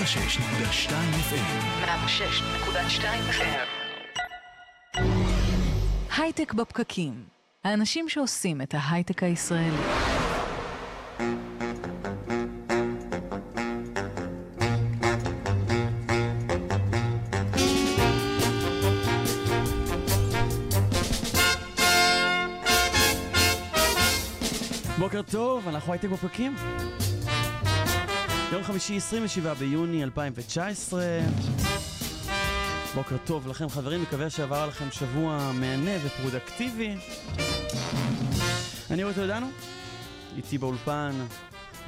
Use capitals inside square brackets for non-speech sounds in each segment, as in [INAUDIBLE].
106.2 FM 106.2 FM הייטק בפקקים. האנשים שעושים את ההייטק הישראלי. בוקר טוב, אנחנו הייטק בפרקים. יום חמישי, 27 ביוני 2019. בוקר טוב לכם חברים, מקווה שעבר לכם שבוע מהנה ופרודקטיבי. אני רואה טולדנו, איתי באולפן,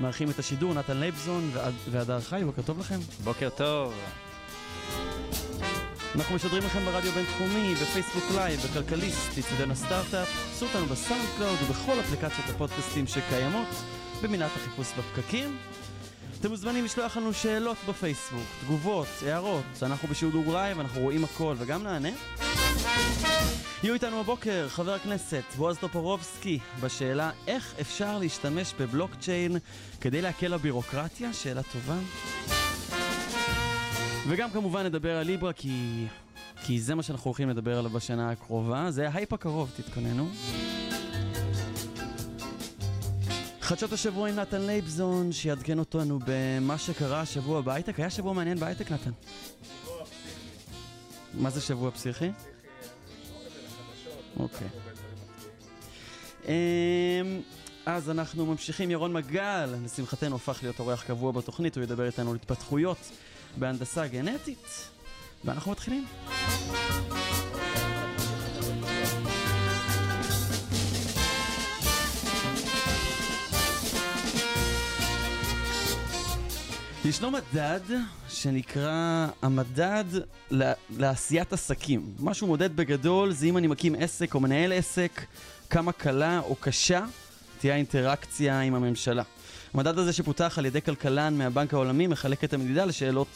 מארחים את השידור, נתן לייבזון והדר חי, בוקר טוב לכם. בוקר טוב. אנחנו משדרים לכם ברדיו בינתחומי, בפייסבוק לייב, בכלכליסט, אצטדיון הסטארט-אפ, חפשו אותנו בסאונד קלאוד ובכל אפליקציות הפודקאסטים שקיימות, במילת החיפוש בפקקים. אתם מוזמנים לשלוח לנו שאלות בפייסבוק, תגובות, הערות, אנחנו בשידור לייב, אנחנו רואים הכל וגם נענה. יהיו איתנו הבוקר חבר הכנסת בועז טופורובסקי בשאלה איך אפשר להשתמש בבלוקצ'יין כדי להקל הבירוקרטיה, שאלה טובה. וגם כמובן נדבר על ליברה כי... כי זה מה שאנחנו הולכים לדבר עליו בשנה הקרובה, זה ההייפ הקרוב, תתכוננו. חדשות השבוע עם נתן לייבזון, שיעדכן אותנו במה שקרה השבוע בהייטק. היה שבוע מעניין בהייטק, נתן? מה זה שבוע פסיכי? אוקיי. אמ, אז אנחנו ממשיכים, ירון מגל, לשמחתנו הפך להיות אורח קבוע בתוכנית, הוא ידבר איתנו על התפתחויות בהנדסה גנטית, ואנחנו מתחילים. ישנו מדד שנקרא המדד לעשיית עסקים. מה שהוא מודד בגדול זה אם אני מקים עסק או מנהל עסק, כמה קלה או קשה תהיה האינטראקציה עם הממשלה. המדד הזה שפותח על ידי כלכלן מהבנק העולמי מחלק את המדידה לשאלות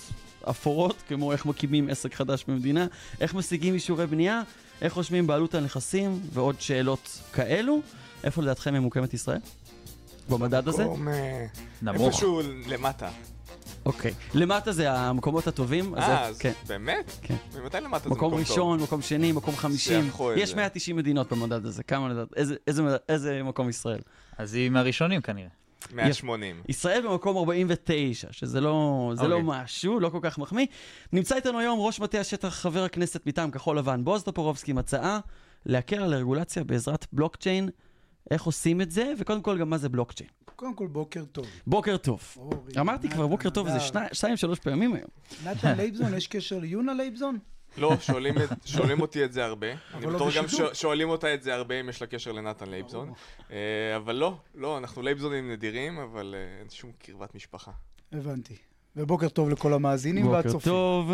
אפורות, כמו איך מקימים עסק חדש במדינה, איך משיגים אישורי בנייה, איך רושמים בעלות על נכסים ועוד שאלות כאלו. איפה לדעתכם ממוקמת ישראל? במדד הזה? אה, נמוך. איפשהו למטה. אוקיי. למטה זה המקומות הטובים. אה, אז כן. באמת? כן. ממתי למטה זה מקום מקום טוב? ראשון, מקום שני, מקום חמישים. יש זה. 190 מדינות במדד הזה, כמה לדעת? איזה- איזה איזה מקום ישראל? אז היא מהראשונים כנראה. 180. ישראל במקום 49, שזה לא, זה לא אוקיי. משהו, לא כל כך מחמיא. נמצא איתנו היום ראש מטה השטח, חבר הכנסת מטעם כחול לבן, בועז טופורובסקי, עם הצעה להקל על הרגולציה בעזרת בלוקצ'יין. איך עושים את זה, וקודם כל גם מה זה בלוקצ'יין. קודם כל, בוקר טוב. בוקר טוב. אורי, אמרתי כבר נתן, בוקר טוב, זה הדר. שני- שתיים, שלוש פעמים היום. נתן לייבזון, יש קשר ליונה לייבזון? לא, שואלים את- שואלים אותי את זה הרבה. אני לא בטוח גם בשידור. שואל- שואלים אותה את זה הרבה אם יש לה קשר לנתן לייבזון. אה, אבל לא, לא, אנחנו לייבזונים נדירים, אבל אה, אין שום קרבת משפחה. הבנתי. ובוקר טוב לכל המאזינים בוקר והצופים. טוב.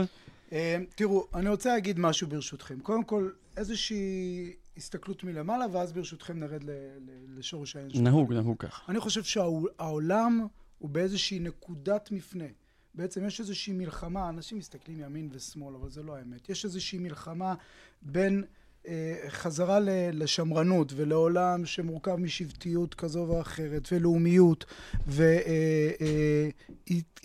אה, תראו, אני רוצה להגיד משהו ברשותכם. קודם כל, איזושהי הסתכלות מלמעלה, ואז ברשותכם נרד ל- ל- לשורש העניין שלנו. נהוג, נהוג כך. אני חושב שהעולם הוא באיזושהי נקודת מפנה. בעצם יש איזושהי מלחמה, אנשים מסתכלים ימין ושמאל, אבל זה לא האמת. יש איזושהי מלחמה בין אה, חזרה ל- לשמרנות ולעולם שמורכב משבטיות כזו ואחרת, ולאומיות,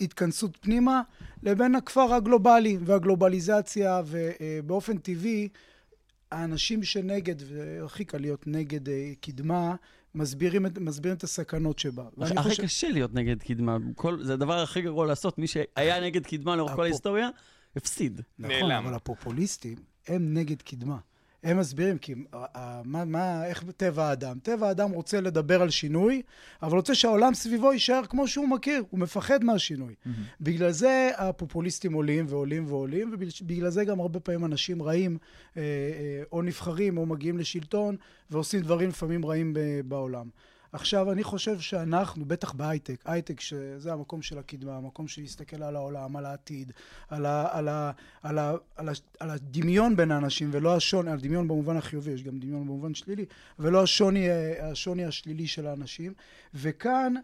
והתכנסות פנימה, לבין הכפר הגלובלי והגלובליזציה, ובאופן טבעי, האנשים שנגד, והכי קל להיות נגד אה, קדמה, מסבירים את, מסבירים את הסכנות שבה. הכי חושב- קשה להיות נגד קדמה. כל, זה הדבר הכי גרוע לעשות. מי שהיה נגד קדמה לאורך כל הפופ- ההיסטוריה, הפסיד. נכון, נעלם. אבל הפופוליסטים הם נגד קדמה. הם מסבירים, כי אה, אה, מה, מה, איך טבע האדם? טבע האדם רוצה לדבר על שינוי, אבל רוצה שהעולם סביבו יישאר כמו שהוא מכיר, הוא מפחד מהשינוי. בגלל זה הפופוליסטים עולים ועולים ועולים, ובגלל זה גם הרבה פעמים אנשים רעים, אה, אה, או נבחרים או מגיעים לשלטון, ועושים דברים לפעמים רעים ב- בעולם. עכשיו, אני חושב שאנחנו, בטח בהייטק, הייטק שזה המקום של הקדמה, המקום של להסתכל על העולם, על העתיד, על, ה, על, ה, על, ה, על, ה, על הדמיון בין האנשים, ולא השוני, על דמיון במובן החיובי, יש גם דמיון במובן שלילי, ולא השוני, השוני השלילי של האנשים. וכאן,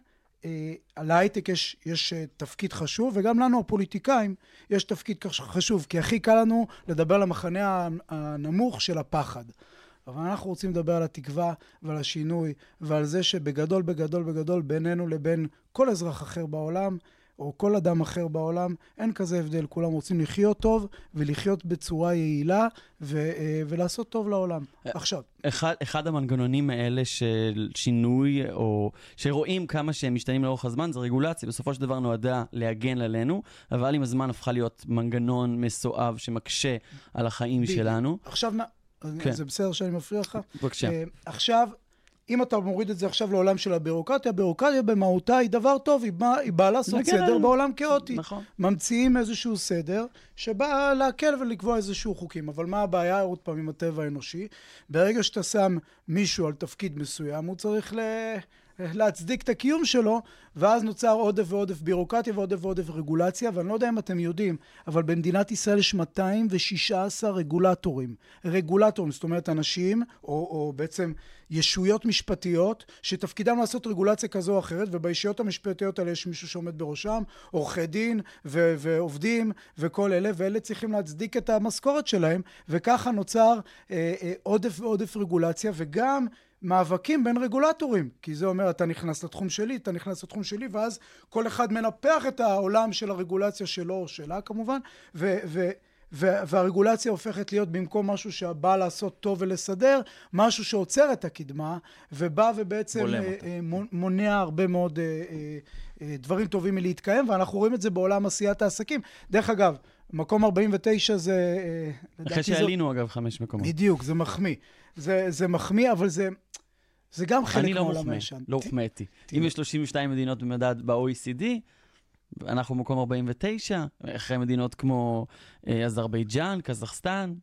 אה, להייטק יש, יש אה, תפקיד חשוב, וגם לנו הפוליטיקאים יש תפקיד חשוב, כי הכי קל לנו לדבר על המחנה הנמוך של הפחד. אבל אנחנו רוצים לדבר על התקווה ועל השינוי, ועל זה שבגדול, בגדול, בגדול, בינינו לבין כל אזרח אחר בעולם, או כל אדם אחר בעולם, אין כזה הבדל. כולם רוצים לחיות טוב ולחיות בצורה יעילה ו, אה, ולעשות טוב לעולם. עכשיו, אחד, אחד המנגנונים האלה של שינוי, או שרואים כמה שהם משתנים לאורך הזמן, זה רגולציה. בסופו של דבר נועדה להגן עלינו, אבל עם הזמן הפכה להיות מנגנון מסואב שמקשה על החיים בדיוק. שלנו. עכשיו, כן. זה בסדר שאני מפריע לך? בבקשה. אה, עכשיו, אם אתה מוריד את זה עכשיו לעולם של הבירוקרטיה, הבירוקרטיה במהותה היא דבר טוב, היא באה, היא באה לעשות סדר. בעולם כאוטי. נכון. ממציאים איזשהו סדר שבא להקל ולקבוע איזשהו חוקים. אבל מה הבעיה, עוד פעם, עם הטבע האנושי? ברגע שאתה שם מישהו על תפקיד מסוים, הוא צריך ל... להצדיק את הקיום שלו, ואז נוצר עודף ועודף בירוקרטיה ועודף ועודף רגולציה, ואני לא יודע אם אתם יודעים, אבל במדינת ישראל יש 216 רגולטורים. רגולטורים, זאת אומרת אנשים, או, או בעצם ישויות משפטיות, שתפקידם לעשות רגולציה כזו או אחרת, ובישויות המשפטיות האלה יש מישהו שעומד בראשם, עורכי דין ו- ועובדים וכל אלה, ואלה צריכים להצדיק את המשכורת שלהם, וככה נוצר אה, אה, עודף ועודף רגולציה, וגם מאבקים בין רגולטורים, כי זה אומר אתה נכנס לתחום שלי, אתה נכנס לתחום שלי, ואז כל אחד מנפח את העולם של הרגולציה שלו או שלה כמובן, ו- ו- ו- והרגולציה הופכת להיות במקום משהו שבא לעשות טוב ולסדר, משהו שעוצר את הקדמה, ובא ובעצם אה. אה, מונ- מונע הרבה מאוד אה, דברים טובים מלהתקיים, ואנחנו רואים את זה בעולם עשיית העסקים. דרך אגב, מקום 49 זה... אחרי שעלינו, אגב, חמש מקומות. בדיוק, זה מחמיא. זה, זה מחמיא, אבל זה, זה גם חלק אני לא מהעולם מוחמא, הישן. לא ת- הוחמאתי. תראה. אם יש 32 מדינות במדד ב-OECD, אנחנו במקום 49, אחרי מדינות כמו אה, אזרבייג'אן, קזחסטן.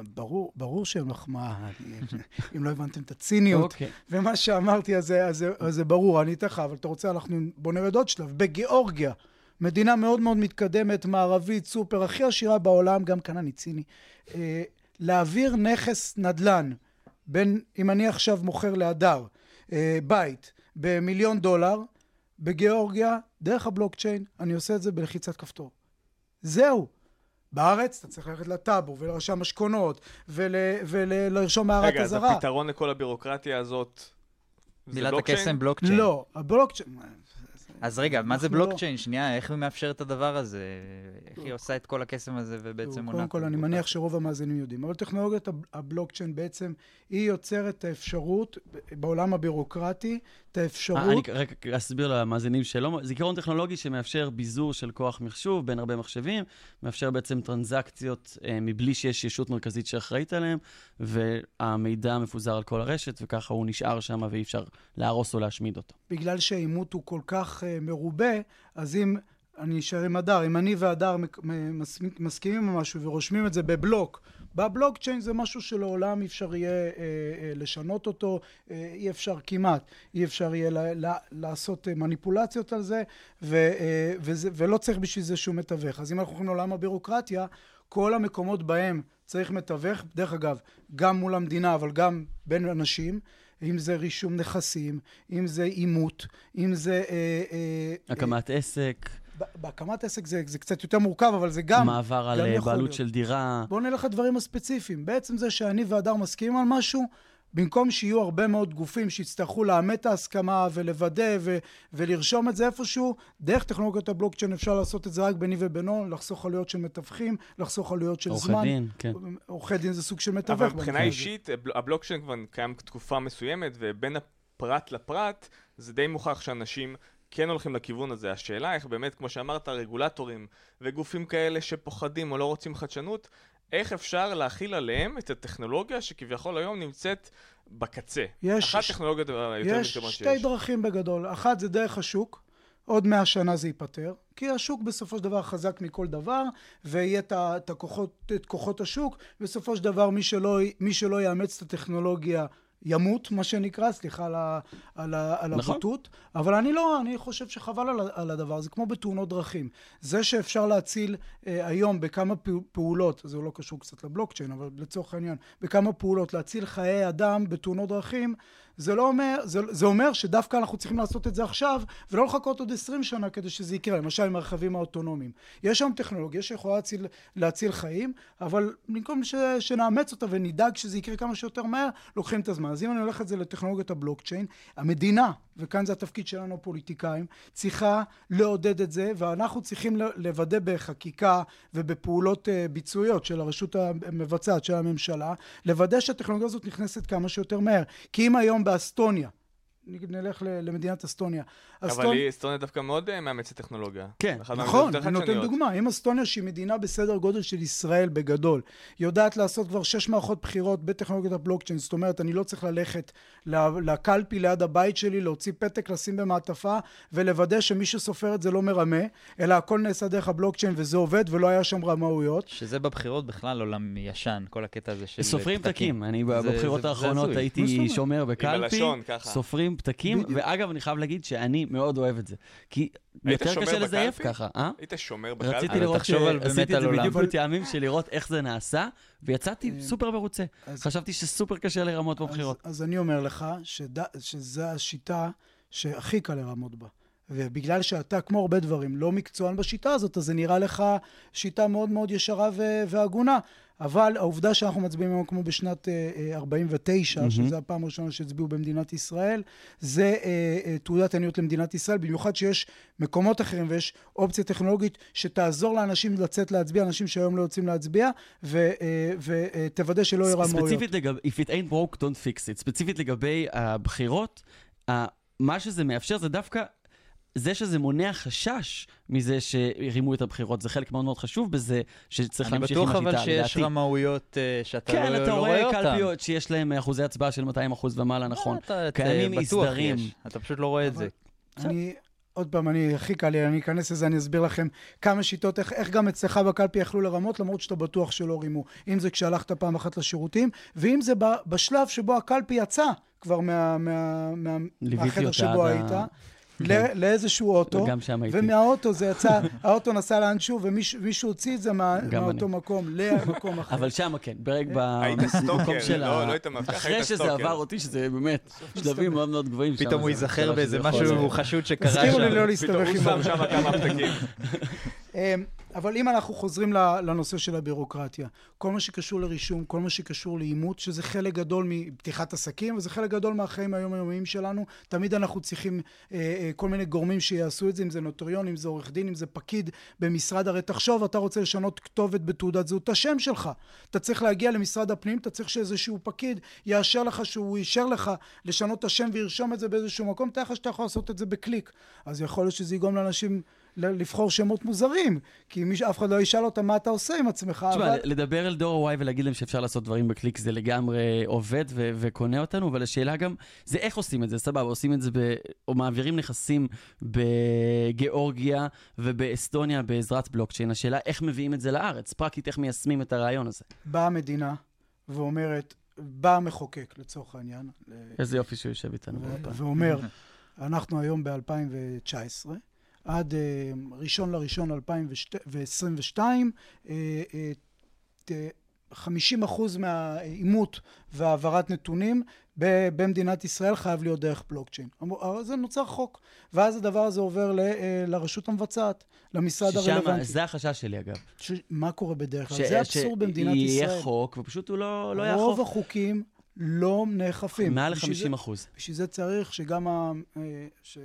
ברור, ברור שהם מחמאה, אני- [LAUGHS] אם לא הבנתם את הציניות. אוקיי. ומה שאמרתי, זה, אז זה ברור, אני אתן לך, אבל אתה רוצה, אנחנו בוא נרד עוד שלב. בגיאורגיה, מדינה מאוד מאוד מתקדמת, מערבית, סופר, הכי עשירה בעולם, גם כאן אני ציני, אה, להעביר נכס נדל"ן, בין, אם אני עכשיו מוכר להדר, אה, בית, במיליון דולר, בגיאורגיה, דרך הבלוקצ'יין, אני עושה את זה בלחיצת כפתור. זהו. בארץ אתה צריך ללכת לטאבו ולרשם השכונות ול, ולרשום הערת רגע, אז אזהרה. הפתרון לכל הבירוקרטיה הזאת... זה מילת בלוקצ'יין? הקסם בלוקצ'יין. לא, הבלוקצ'יין... אז רגע, מה זה אנחנו לא- בלוקצ'יין? שנייה, איך היא מאפשרת את הדבר הזה? איך היא עושה את כל הקסם הזה ובעצם מונעת? קודם כל, אני מניח שרוב המאזינים יודעים, אבל טכנולוגיית הב- הבלוקצ'יין בעצם, היא יוצרת האפשרות, בעולם הבירוקרטי, את אה, אני האפשרות... רק אסביר למאזינים שלא, זיכרון טכנולוגי שמאפשר ביזור של כוח מחשוב בין הרבה מחשבים, מאפשר בעצם טרנזקציות אה, מבלי שיש ישות מרכזית שאחראית עליהם, והמידע מפוזר על כל הרשת, וככה הוא נשאר שם ואי אפשר להרוס או להשמיד אותו. בגלל שהעימות הוא כל כך uh, מרובה, אז אם... אני אשאר עם הדר, אם אני והדר מסכימים על משהו ורושמים את זה בבלוק, בבלוקצ'יין זה משהו שלעולם אי אפשר יהיה אה, אה, לשנות אותו, אה, אי אפשר כמעט, אי אפשר יהיה ל- ל- לעשות אה, מניפולציות על זה, ו, אה, וזה, ולא צריך בשביל זה שום מתווך. אז אם אנחנו הולכים לעולם הבירוקרטיה, כל המקומות בהם צריך מתווך, דרך אגב, גם מול המדינה, אבל גם בין אנשים, אם זה רישום נכסים, אם זה אימות, אם זה... אה, אה, הקמת עסק, ב- בהקמת עסק זה, זה קצת יותר מורכב, אבל זה גם... מעבר על גם אה, יכול בעלות להיות. של דירה. בואו נלך לדברים הספציפיים. בעצם זה שאני והדר מסכימים על משהו, במקום שיהיו הרבה מאוד גופים שיצטרכו לאמת את ההסכמה ולוודא ו- ולרשום את זה איפשהו, דרך טכנולוגיות הבלוקצ'יין אפשר לעשות את זה רק ביני ובינו, לחסוך עלויות של מתווכים, לחסוך עלויות של עורכי זמן. דין, כן. עורכי דין זה סוג של מתווך. אבל מבחינה הזה. אישית, הבל- הבלוקצ'יין כבר קיים תקופה מסוימת, ובין הפרט לפרט, זה די מוכח שאנשים כן הולכים לכיוון הזה. השאלה איך באמת, כמו שאמרת, רגולטורים וגופים כאלה שפוחדים או לא רוצים חדשנות, איך אפשר להכיל עליהם את הטכנולוגיה שכביכול היום נמצאת בקצה. יש- אחת הטכנולוגיות היותר יש שתי שיש. דרכים בגדול. אחת זה דרך השוק, עוד מאה שנה זה ייפתר, כי השוק בסופו של דבר חזק מכל דבר, ויהיה את, את, הכוחות, את כוחות השוק, בסופו של דבר מי שלא, מי שלא יאמץ את הטכנולוגיה ימות, מה שנקרא, סליחה על, ה, על, ה, על נכון. הבוטות, אבל אני לא, אני חושב שחבל על, על הדבר הזה, כמו בתאונות דרכים. זה שאפשר להציל אה, היום בכמה פע- פעולות, זה לא קשור קצת לבלוקצ'יין, אבל לצורך העניין, בכמה פעולות להציל חיי אדם בתאונות דרכים, זה לא אומר, זה, זה אומר שדווקא אנחנו צריכים לעשות את זה עכשיו, ולא לחכות עוד 20 שנה כדי שזה יקרה, למשל עם הרכבים האוטונומיים. יש היום טכנולוגיה שיכולה להציל, להציל חיים, אבל במקום ש, שנאמץ אותה ונדאג שזה יקרה כמה שיותר מהר, לוקחים את הזמן. אז אם אני הולך את זה לטכנולוגיית הבלוקצ'יין, המדינה, וכאן זה התפקיד שלנו הפוליטיקאים, צריכה לעודד את זה, ואנחנו צריכים לוודא בחקיקה ובפעולות אה, ביצועיות של הרשות המבצעת של הממשלה, לוודא שהטכנולוגיה הזאת נכנסת כמה שיותר מהר. כי אם היום באסטוניה, נלך למדינת אסטוניה. אבל היא, אסטוניה דווקא מאוד אה, מאמצת טכנולוגיה. כן, נכון, אני נותן דוגמה. אם אסטוניה, שהיא מדינה בסדר גודל של ישראל בגדול, יודעת לעשות כבר שש מערכות בחירות בטכנולוגיית הבלוקצ'יין, זאת אומרת, אני לא צריך ללכת לקלפי ליד הבית שלי, להוציא פתק, לשים במעטפה, ולוודא שמי שסופר את זה לא מרמה, אלא הכל נעשה דרך הבלוקצ'יין וזה עובד, ולא היה שם רמאויות. שזה בבחירות בכלל עולם ישן, כל הקטע הזה של סופרים פתקים. אני בבחירות האחרונות הייתי שומר בקלפי, סופרים פתקים, ואגב, אני חייב להגיד שאני מאוד אוהב את זה. כי יותר קשה לזייף ככה, אה? היית שומר בקלפי? רציתי לראות, עשיתי את זה בדיוק מטעמים של לראות איך זה נעשה, ויצאתי אה, סופר מרוצה. חשבתי שסופר קשה לרמות בבחירות. אז אני אומר לך שזו השיטה שהכי קל לרמות בה. ובגלל שאתה, כמו הרבה דברים, לא מקצוען בשיטה הזאת, אז זה נראה לך שיטה מאוד מאוד ישרה והגונה. אבל העובדה שאנחנו מצביעים היום כמו בשנת 49, mm-hmm. שזו הפעם הראשונה שהצביעו במדינת ישראל, זה uh, תעודת עניות למדינת ישראל, במיוחד שיש מקומות אחרים ויש אופציה טכנולוגית שתעזור לאנשים לצאת להצביע, אנשים שהיום לא יוצאים להצביע, ותוודא uh, uh, שלא יהיו רמאויות. ספציפית לגבי, If it ain't broke, don't fix it. ספציפית לגבי הבחירות, uh, מה שזה מאפשר זה דווקא זה שזה מונע חשש מזה שהרימו את הבחירות, זה חלק מאוד מאוד חשוב בזה, שצריך להמשיך עם השיטה. אני בטוח אבל שיש רמאויות uh, שאתה כן, לא, אתה לא רואה אותן. כן, אתה רואה קלפיות שיש להם אחוזי הצבעה של 200 אחוז ומעלה, נכון. קיימים אי. אתה פשוט לא רואה את זה. אני, עוד פעם, אני, הכי קל לי, אני אכנס לזה, אני אסביר לכם כמה שיטות, איך, איך גם אצלך בקלפי יכלו לרמות, למרות שאתה בטוח שלא רימו. אם זה כשהלכת פעם אחת לשירותים, ואם זה בשלב שבו הקלפי יצא כבר מה, מה, מה, מהחדר שבו היית. כן. לאיזשהו אוטו, ומהאוטו זה יצא, [LAUGHS] האוטו נסע לאנשהו, ומישהו הוציא את זה מאותו מקום למקום אחר. אבל שמה כן, ברגע במקום של לא, לא ה... אחרי שזה עבר אותי, שזה באמת שלבים מאוד מאוד גבוהים. פתאום הוא ייזכר באיזה משהו חשוד שקרה שם. תזכירו לי לא להסתבך עם... פתאום הוא שם שם כמה פתקים. [LAUGHS] אבל אם אנחנו חוזרים לנושא של הבירוקרטיה, כל מה שקשור לרישום, כל מה שקשור לאימות, שזה חלק גדול מפתיחת עסקים, וזה חלק גדול מהחיים היומיומיים שלנו, תמיד אנחנו צריכים אה, אה, כל מיני גורמים שיעשו את זה, אם זה נוטריון, אם זה עורך דין, אם זה פקיד במשרד, הרי תחשוב, אתה רוצה לשנות כתובת בתעודת זהות, השם שלך. אתה צריך להגיע למשרד הפנים, אתה צריך שאיזשהו פקיד יאשר לך שהוא אישר לך לשנות את השם וירשום את זה באיזשהו מקום, תאר לך שאתה יכול לעשות את זה בקליק. אז יכול להיות שזה יגרום לאנשים... לבחור שמות מוזרים, כי מי, אף אחד לא ישאל אותם מה אתה עושה עם עצמך. תשמע, אבל... לדבר אל דור ה-Y ולהגיד להם שאפשר לעשות דברים בקליק זה לגמרי עובד ו- וקונה אותנו, אבל השאלה גם, זה איך עושים את זה, סבבה, עושים את זה, ב- או מעבירים נכסים בגיאורגיה ובאסטוניה בעזרת בלוקצ'יין. השאלה איך מביאים את זה לארץ, פרקטית איך מיישמים את הרעיון הזה. באה המדינה ואומרת, בא המחוקק לצורך העניין. איזה יופי שהוא יושב איתנו. ואומר, אנחנו היום ב-2019, עד אה, ראשון לראשון 2022, 50 אחוז מהאימות והעברת נתונים במדינת ישראל חייב להיות דרך בלוקצ'יין. זה נוצר חוק, ואז הדבר הזה עובר ל, אה, לרשות המבצעת, למשרד הרלוונטי. זה החשש שלי אגב. ש... מה קורה בדרך כלל? זה אבסורד במדינת ישראל. שיהיה חוק, ופשוט הוא לא, לא יהיה חוק. רוב החוקים לא נאכפים. מעל ל-50 אחוז. בשביל זה צריך שגם ה... אה, ש...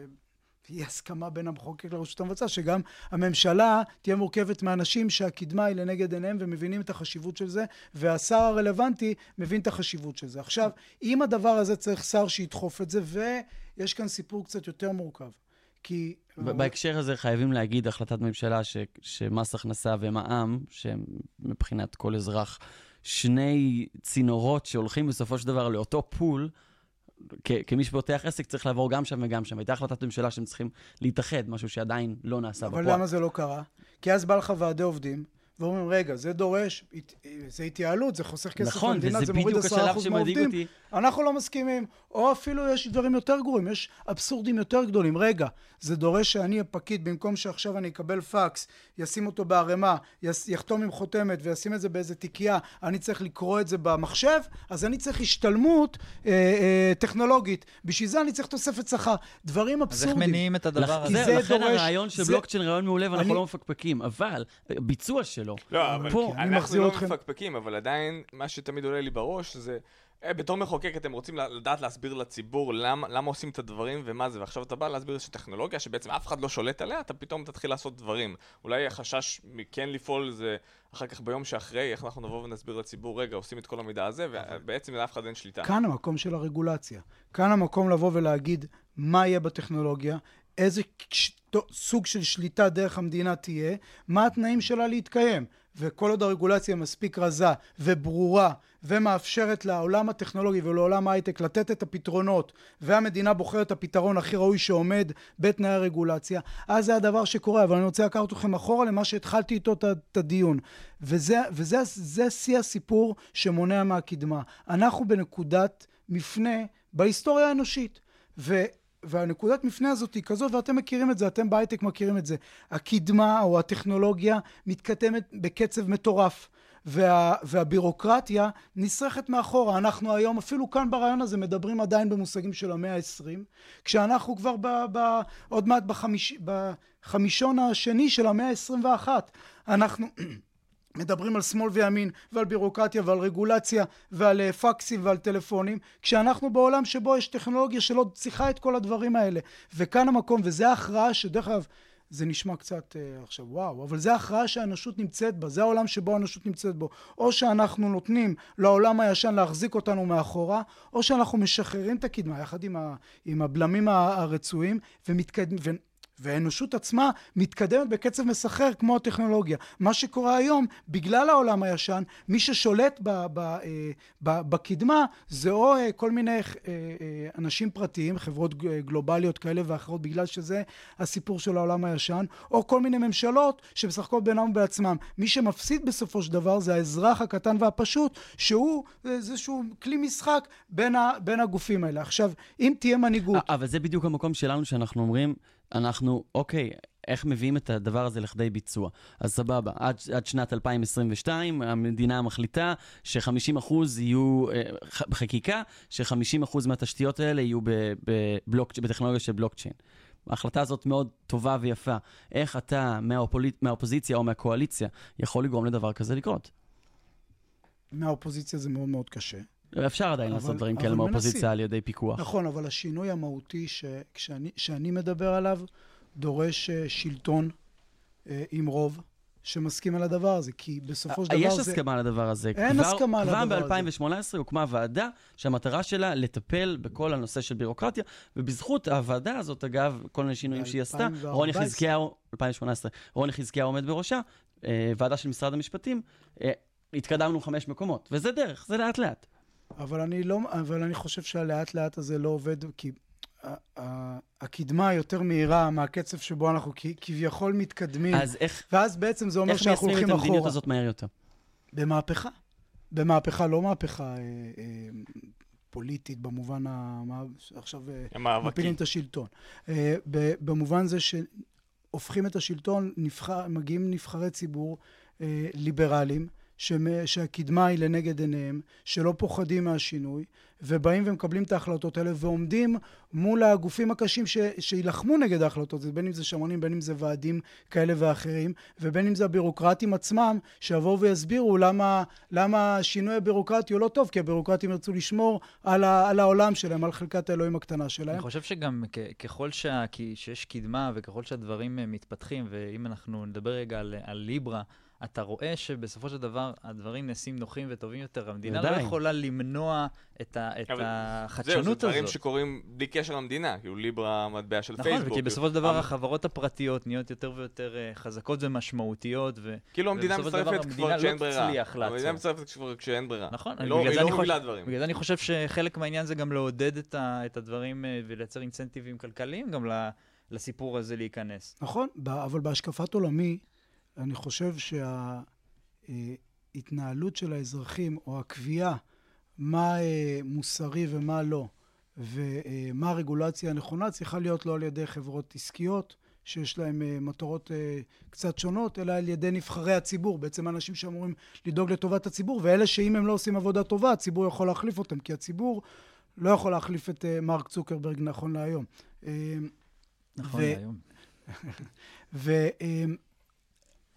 תהיה הסכמה בין המחוקק לרשות המבצעת, שגם הממשלה תהיה מורכבת מאנשים שהקדמה היא לנגד עיניהם ומבינים את החשיבות של זה, והשר הרלוונטי מבין את החשיבות של זה. עכשיו, אם הדבר הזה צריך שר שידחוף את זה, ויש כאן סיפור קצת יותר מורכב. כי... בהקשר הזה חייבים להגיד החלטת ממשלה ש, שמס הכנסה ומע"מ, שמבחינת כל אזרח, שני צינורות שהולכים בסופו של דבר לאותו פול, כמי שפותח עסק צריך לעבור גם שם וגם שם. הייתה החלטת ממשלה שהם צריכים להתאחד, משהו שעדיין לא נעשה בפועל. אבל למה זה לא קרה? כי אז בא לך ועדי עובדים, ואומרים, רגע, זה דורש, זה התייעלות, זה חוסך כסף נכון, למדינה, זה מוריד בדיוק 10% השלב שמדאיג מהעובדים. אותי. אנחנו לא מסכימים. או אפילו יש דברים יותר גרועים, יש אבסורדים יותר גדולים. רגע, זה דורש שאני אהיה פקיד, במקום שעכשיו אני אקבל פקס, ישים אותו בערימה, יחתום עם חותמת וישים את זה באיזה תיקייה, אני צריך לקרוא את זה במחשב, אז אני צריך השתלמות אה, אה, טכנולוגית. בשביל זה אני צריך תוספת שכר. דברים אז איך אבסורדים. מניעים את הדבר הזה? לכן דורש- הרעיון של זה- בלוקצ'יין רעיון מעולה ואנחנו אני- לא מפקפקים, אבל ביצוע שלו, לא, אבל פה, אני אנחנו לא מפקפקים, אבל עדיין, מה שתמיד עולה לי בראש זה... אה, בתור מחוקק אתם רוצים לדעת להסביר לציבור למה, למה עושים את הדברים ומה זה, ועכשיו אתה בא להסביר איזושהי טכנולוגיה שבעצם אף אחד לא שולט עליה, אתה פתאום תתחיל לעשות דברים. אולי החשש מכן לפעול זה אחר כך ביום שאחרי, איך אנחנו נבוא ונסביר לציבור, רגע, עושים את כל המידע הזה, ובעצם לאף אחד אין שליטה. כאן המקום של הרגולציה. כאן המקום לבוא ולהגיד מה יהיה בטכנולוגיה, איזה סוג של שליטה דרך המדינה תהיה, מה התנאים שלה להתקיים. וכל עוד הרגולציה מספיק רזה וברורה ומאפשרת לעולם הטכנולוגי ולעולם ההייטק לתת את הפתרונות והמדינה בוחרת את הפתרון הכי ראוי שעומד בתנאי הרגולציה, אז זה הדבר שקורה. אבל אני רוצה לקחת אתכם אחורה למה שהתחלתי איתו את הדיון. וזה, וזה זה שיא הסיפור שמונע מהקדמה. אנחנו בנקודת מפנה בהיסטוריה האנושית. ו... והנקודת מפנה הזאת היא כזו, ואתם מכירים את זה, אתם בהייטק מכירים את זה. הקדמה או הטכנולוגיה מתקדמת בקצב מטורף. וה, והבירוקרטיה נשרכת מאחורה. אנחנו היום, אפילו כאן ברעיון הזה, מדברים עדיין במושגים של המאה ה-20, כשאנחנו כבר ב, ב, עוד מעט בחמיש, בחמישון השני של המאה ה-21. אנחנו... מדברים על שמאל וימין ועל בירוקרטיה ועל רגולציה ועל אה, פקסים ועל טלפונים כשאנחנו בעולם שבו יש טכנולוגיה שלא צריכה את כל הדברים האלה. וכאן המקום וזה ההכרעה שדרך אגב זה נשמע קצת אה, עכשיו וואו אבל זה ההכרעה שהאנושות נמצאת בה. זה העולם שבו האנושות נמצאת בו. או שאנחנו נותנים לעולם הישן להחזיק אותנו מאחורה או שאנחנו משחררים את הקדמה יחד עם, ה, עם הבלמים הרצויים ומתקדמים ו... והאנושות עצמה מתקדמת בקצב מסחרר כמו הטכנולוגיה. מה שקורה היום, בגלל העולם הישן, מי ששולט ב, ב, אה, ב, בקדמה זה או אה, כל מיני אה, אנשים פרטיים, חברות גלובליות כאלה ואחרות, בגלל שזה הסיפור של העולם הישן, או כל מיני ממשלות שמשחקות בינם ובעצמם. מי שמפסיד בסופו של דבר זה האזרח הקטן והפשוט, שהוא איזשהו כלי משחק בין, ה, בין הגופים האלה. עכשיו, אם תהיה מנהיגות... אבל זה בדיוק המקום שלנו שאנחנו אומרים, אנחנו, אוקיי, איך מביאים את הדבר הזה לכדי ביצוע? אז סבבה, עד, עד שנת 2022 המדינה מחליטה ש-50% יהיו, אה, בחקיקה, ש-50% מהתשתיות האלה יהיו בטכנולוגיה של בלוקצ'יין. ההחלטה הזאת מאוד טובה ויפה. איך אתה מהאופוליט, מהאופוזיציה או מהקואליציה יכול לגרום לדבר כזה לקרות? מהאופוזיציה זה מאוד מאוד קשה. אפשר עדיין אבל- לעשות דברים כאלה. מהאופוזיציה על ידי פיקוח. נכון, אבל השינוי המהותי שכשאני, שאני מדבר עליו דורש אה, שלטון אה, עם רוב שמסכים על הדבר הזה, כי בסופו של דבר יש זה... הסכמה על הדבר הזה. אין כבר, הסכמה על הדבר כבר ב-2018 הוקמה ועדה שהמטרה שלה לטפל בכל הנושא של בירוקרטיה, ובזכות הוועדה הזאת, אגב, כל מיני שינויים שהיא עשתה, ב-2014. רוני חזקיהו, 2018, רוני חזקיהו עומד בראשה, אה, ועדה של משרד המשפטים, אה, התקדמנו חמש מקומות, וזה דרך, זה לאט לאט. אבל אני לא, אבל אני חושב שהלאט לאט הזה לא עובד, כי הקדמה יותר מהירה מהקצב שבו אנחנו כביכול מתקדמים, אז איך, ואז בעצם זה אומר איך שאנחנו מיישמים את הולכים המדיניות אחורה. הזאת מהר יותר? במהפכה. במהפכה, לא מהפכה אה, אה, פוליטית במובן ה... מה- עכשיו אה, המאבקים. מפילים את השלטון. אה, ב- במובן זה שהופכים את השלטון, נבחר, מגיעים נבחרי ציבור אה, ליברליים, שהקדמה היא לנגד עיניהם, שלא פוחדים מהשינוי, ובאים ומקבלים את ההחלטות האלה ועומדים מול הגופים הקשים ש- שיילחמו נגד ההחלטות, בין אם זה שמונים, בין אם זה ועדים כאלה ואחרים, ובין אם זה הבירוקרטים עצמם, שיבואו ויסבירו למה, למה השינוי הבירוקרטי הוא לא טוב, כי הבירוקרטים ירצו לשמור על, ה- על העולם שלהם, על חלקת האלוהים הקטנה שלהם. אני חושב שגם כ- ככל שה... שיש קדמה וככל שהדברים אה, מתפתחים, ואם אנחנו נדבר רגע על, על ליברה, אתה רואה שבסופו של דבר הדברים נעשים נוחים וטובים יותר. המדינה לא. יכולה למנוע את, ה, את אבל זהו, החדשנות זה הזאת. דברים שקורים בלי קשר למדינה, כאילו ליברה המטבע של נכון, פייסבוק. כי בסופו של דבר המ- החברות הפרטיות נהיות יותר ויותר אה, חזקות ומשמעותיות, ו... כאילו המדינה ובסופו של דבר מצטרפת כבר המדינה כשאין לא ברירה. תצליח לעצור. המדינה מצטרפת כבר כשאין ברירה. נכון, היא לא בגלל לא אני חושב- מובילה דברים. בגלל זה אני חושב שחלק מהעניין זה גם לעודד את, ה, את הדברים אה, ולייצר אינסנטיבים כלכליים גם ל- לסיפור הזה להיכנס. נכון, אבל בהשקפת עולמי, אני חושב שהתנהלות של האזרחים, או הקביעה מה אה, מוסרי ומה לא, ומה הרגולציה הנכונה, צריכה להיות לא על ידי חברות עסקיות, שיש להם אה, מטרות אה, קצת שונות, אלא על ידי נבחרי הציבור, בעצם אנשים שאמורים לדאוג לטובת הציבור, ואלה שאם הם לא עושים עבודה טובה, הציבור יכול להחליף אותם, כי הציבור לא יכול להחליף את מרק צוקרברג נכון להיום. נכון, ו- היום. [LAUGHS] ו,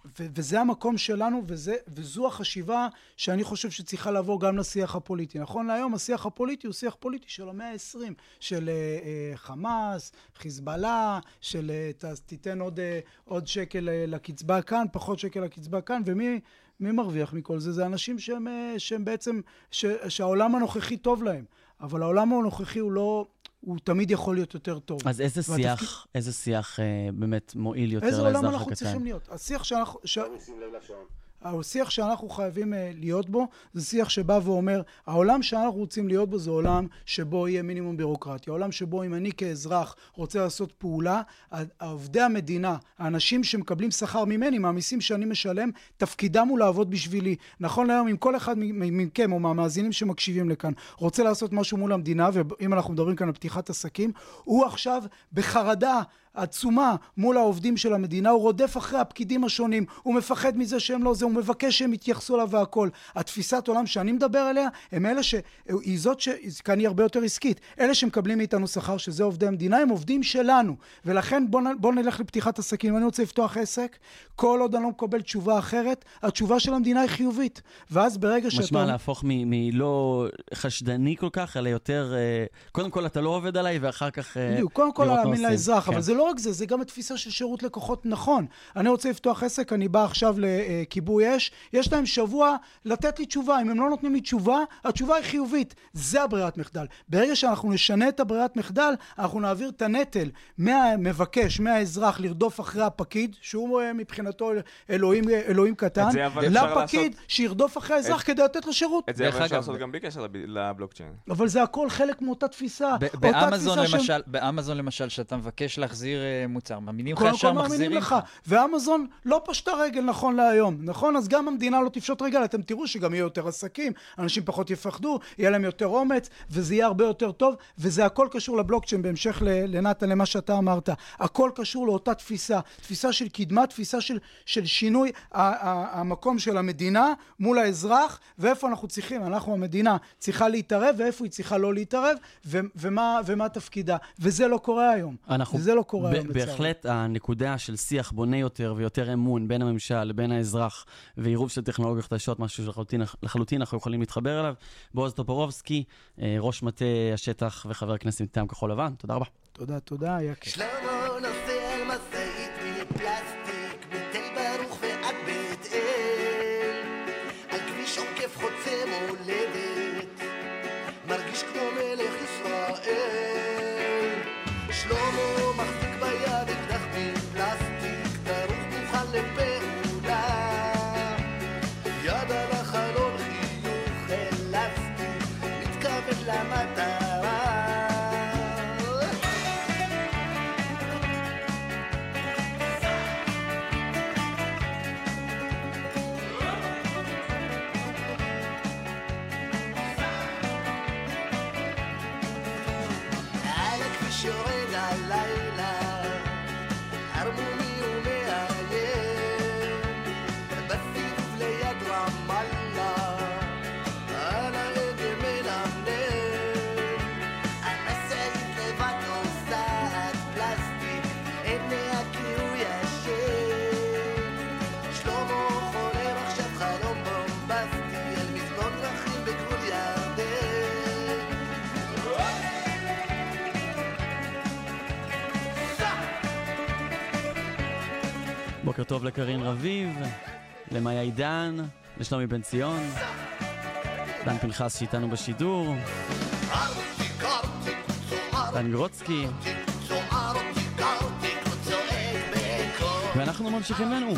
ו, וזה המקום שלנו, וזה, וזו החשיבה שאני חושב שצריכה לעבור גם לשיח הפוליטי. נכון להיום השיח הפוליטי הוא שיח פוליטי של המאה ה-20, של אה, אה, חמאס, חיזבאללה, של ת, תיתן עוד, אה, עוד שקל אה, לקצבה כאן, פחות שקל לקצבה כאן, ומי מי מרוויח מכל זה? זה אנשים שהם, אה, שהם בעצם, ש, שהעולם הנוכחי טוב להם. אבל העולם הנוכחי הוא לא, הוא תמיד יכול להיות יותר טוב. אז איזה והתפקיד- שיח, איזה שיח אה, באמת מועיל יותר איזה לאזרח עולם הקטן? אנחנו צריכים להיות? השיח שאנחנו... ש... השיח שאנחנו חייבים אה, להיות בו, זה שיח שבא ואומר, העולם שאנחנו רוצים להיות בו זה עולם שבו יהיה מינימום בירוקרטיה. עולם שבו אם אני כאזרח רוצה לעשות פעולה, עובדי המדינה, האנשים שמקבלים שכר ממני, מהמיסים שאני משלם, תפקידם הוא לעבוד בשבילי. נכון להיום, אם כל אחד מכם או מהמאזינים שמקשיבים לכאן רוצה לעשות משהו מול המדינה, ואם אנחנו מדברים כאן על פתיחת עסקים, הוא עכשיו בחרדה עצומה מול העובדים של המדינה, הוא רודף אחרי הפקידים השונים, הוא מפחד מזה שהם לא זה, הוא מבקש שהם יתייחסו אליו והכל. התפיסת עולם שאני מדבר עליה, הם אלה ש... היא זאת ש... כאן היא הרבה יותר עסקית. אלה שמקבלים מאיתנו שכר, שזה עובדי המדינה, הם עובדים שלנו. ולכן בוא, נ... בוא נלך לפתיחת עסקים. אני רוצה לפתוח עסק, כל עוד אני לא מקבל תשובה אחרת, התשובה של המדינה היא חיובית. ואז ברגע שאתה... משמע להפוך מ- מלא חשדני כל כך, אלא יותר, אה, קודם כל אתה לא עובד עליי, ואחר כך אה, בדיוק, קודם כל להאמין. לאזרח, כן. אבל זה לא רק זה, זה גם התפיסה של שירות לקוחות נכון. אני רוצה לפתוח עסק, אני בא עכשיו לכיבוי אש, יש להם שבוע לתת לי תשובה. אם הם לא נותנים לי תשובה, התשובה היא חיובית. זה הברירת מחדל. ברגע שאנחנו נשנה את הברירת מחדל, אנחנו נעביר את הנטל מהמבקש, מהאזרח, לרדוף אחרי הפקיד, שהוא אה, מבחינתו אלוהים, אלוהים קטן, אפשר לפקיד שירדוף אחרי האזרח את- כדי לתת לו שירות. את זה אבל אפשר אגב, לעשות גם בלי קשר לב- לבלוקצ'יין. אבל זה הכל חלק מאותה תפיסה. ב- אותה באמזון למשל, באמזון למשל, שאתה מבקש להחזיר אה, מוצר, מאמינים לך ישר מאמינים מחזירים לך. ואמזון לא פשטה רגל נכון להיום, נכון? אז גם המדינה לא תפשוט רגל, אתם תראו שגם יהיו יותר עסקים, אנשים פחות יפחדו, יהיה להם יותר אומץ, וזה יהיה הרבה יותר טוב, וזה הכל קשור לבלוקצ'יין, בהמשך לנתן, למה שאתה אמרת. הכל קשור לאותה תפיסה, תפיסה של קדמה, תפיסה של, של שינוי המקום של המדינה מול האזרח, ואיפה אנחנו צריכים, אנחנו המדינה צריכה להתערב, ואיפה היא צריכה לא להתערב, ו- ומה, ומה תפקידה. וזה לא קורה היום. אנחנו וזה לא קורה ב- היום לצערי. בהחלט הנקודה של שיח בונה יותר ויותר אמון בין הממשל לבין האזרח ועירוב של טכנולוגיות חדשות, משהו שלחלוטין לחלוטין אנחנו יכולים להתחבר אליו. בועז טופורובסקי, אה, ראש מטה השטח וחבר הכנסת מטעם כחול לבן, תודה רבה. תודה, תודה, היה בוקר טוב לקרין רביב, למאיה עידן, לשלומי בן ציון, דן פנחס שאיתנו בשידור, דן גרוצקי, ואנחנו ממשיכים לנו.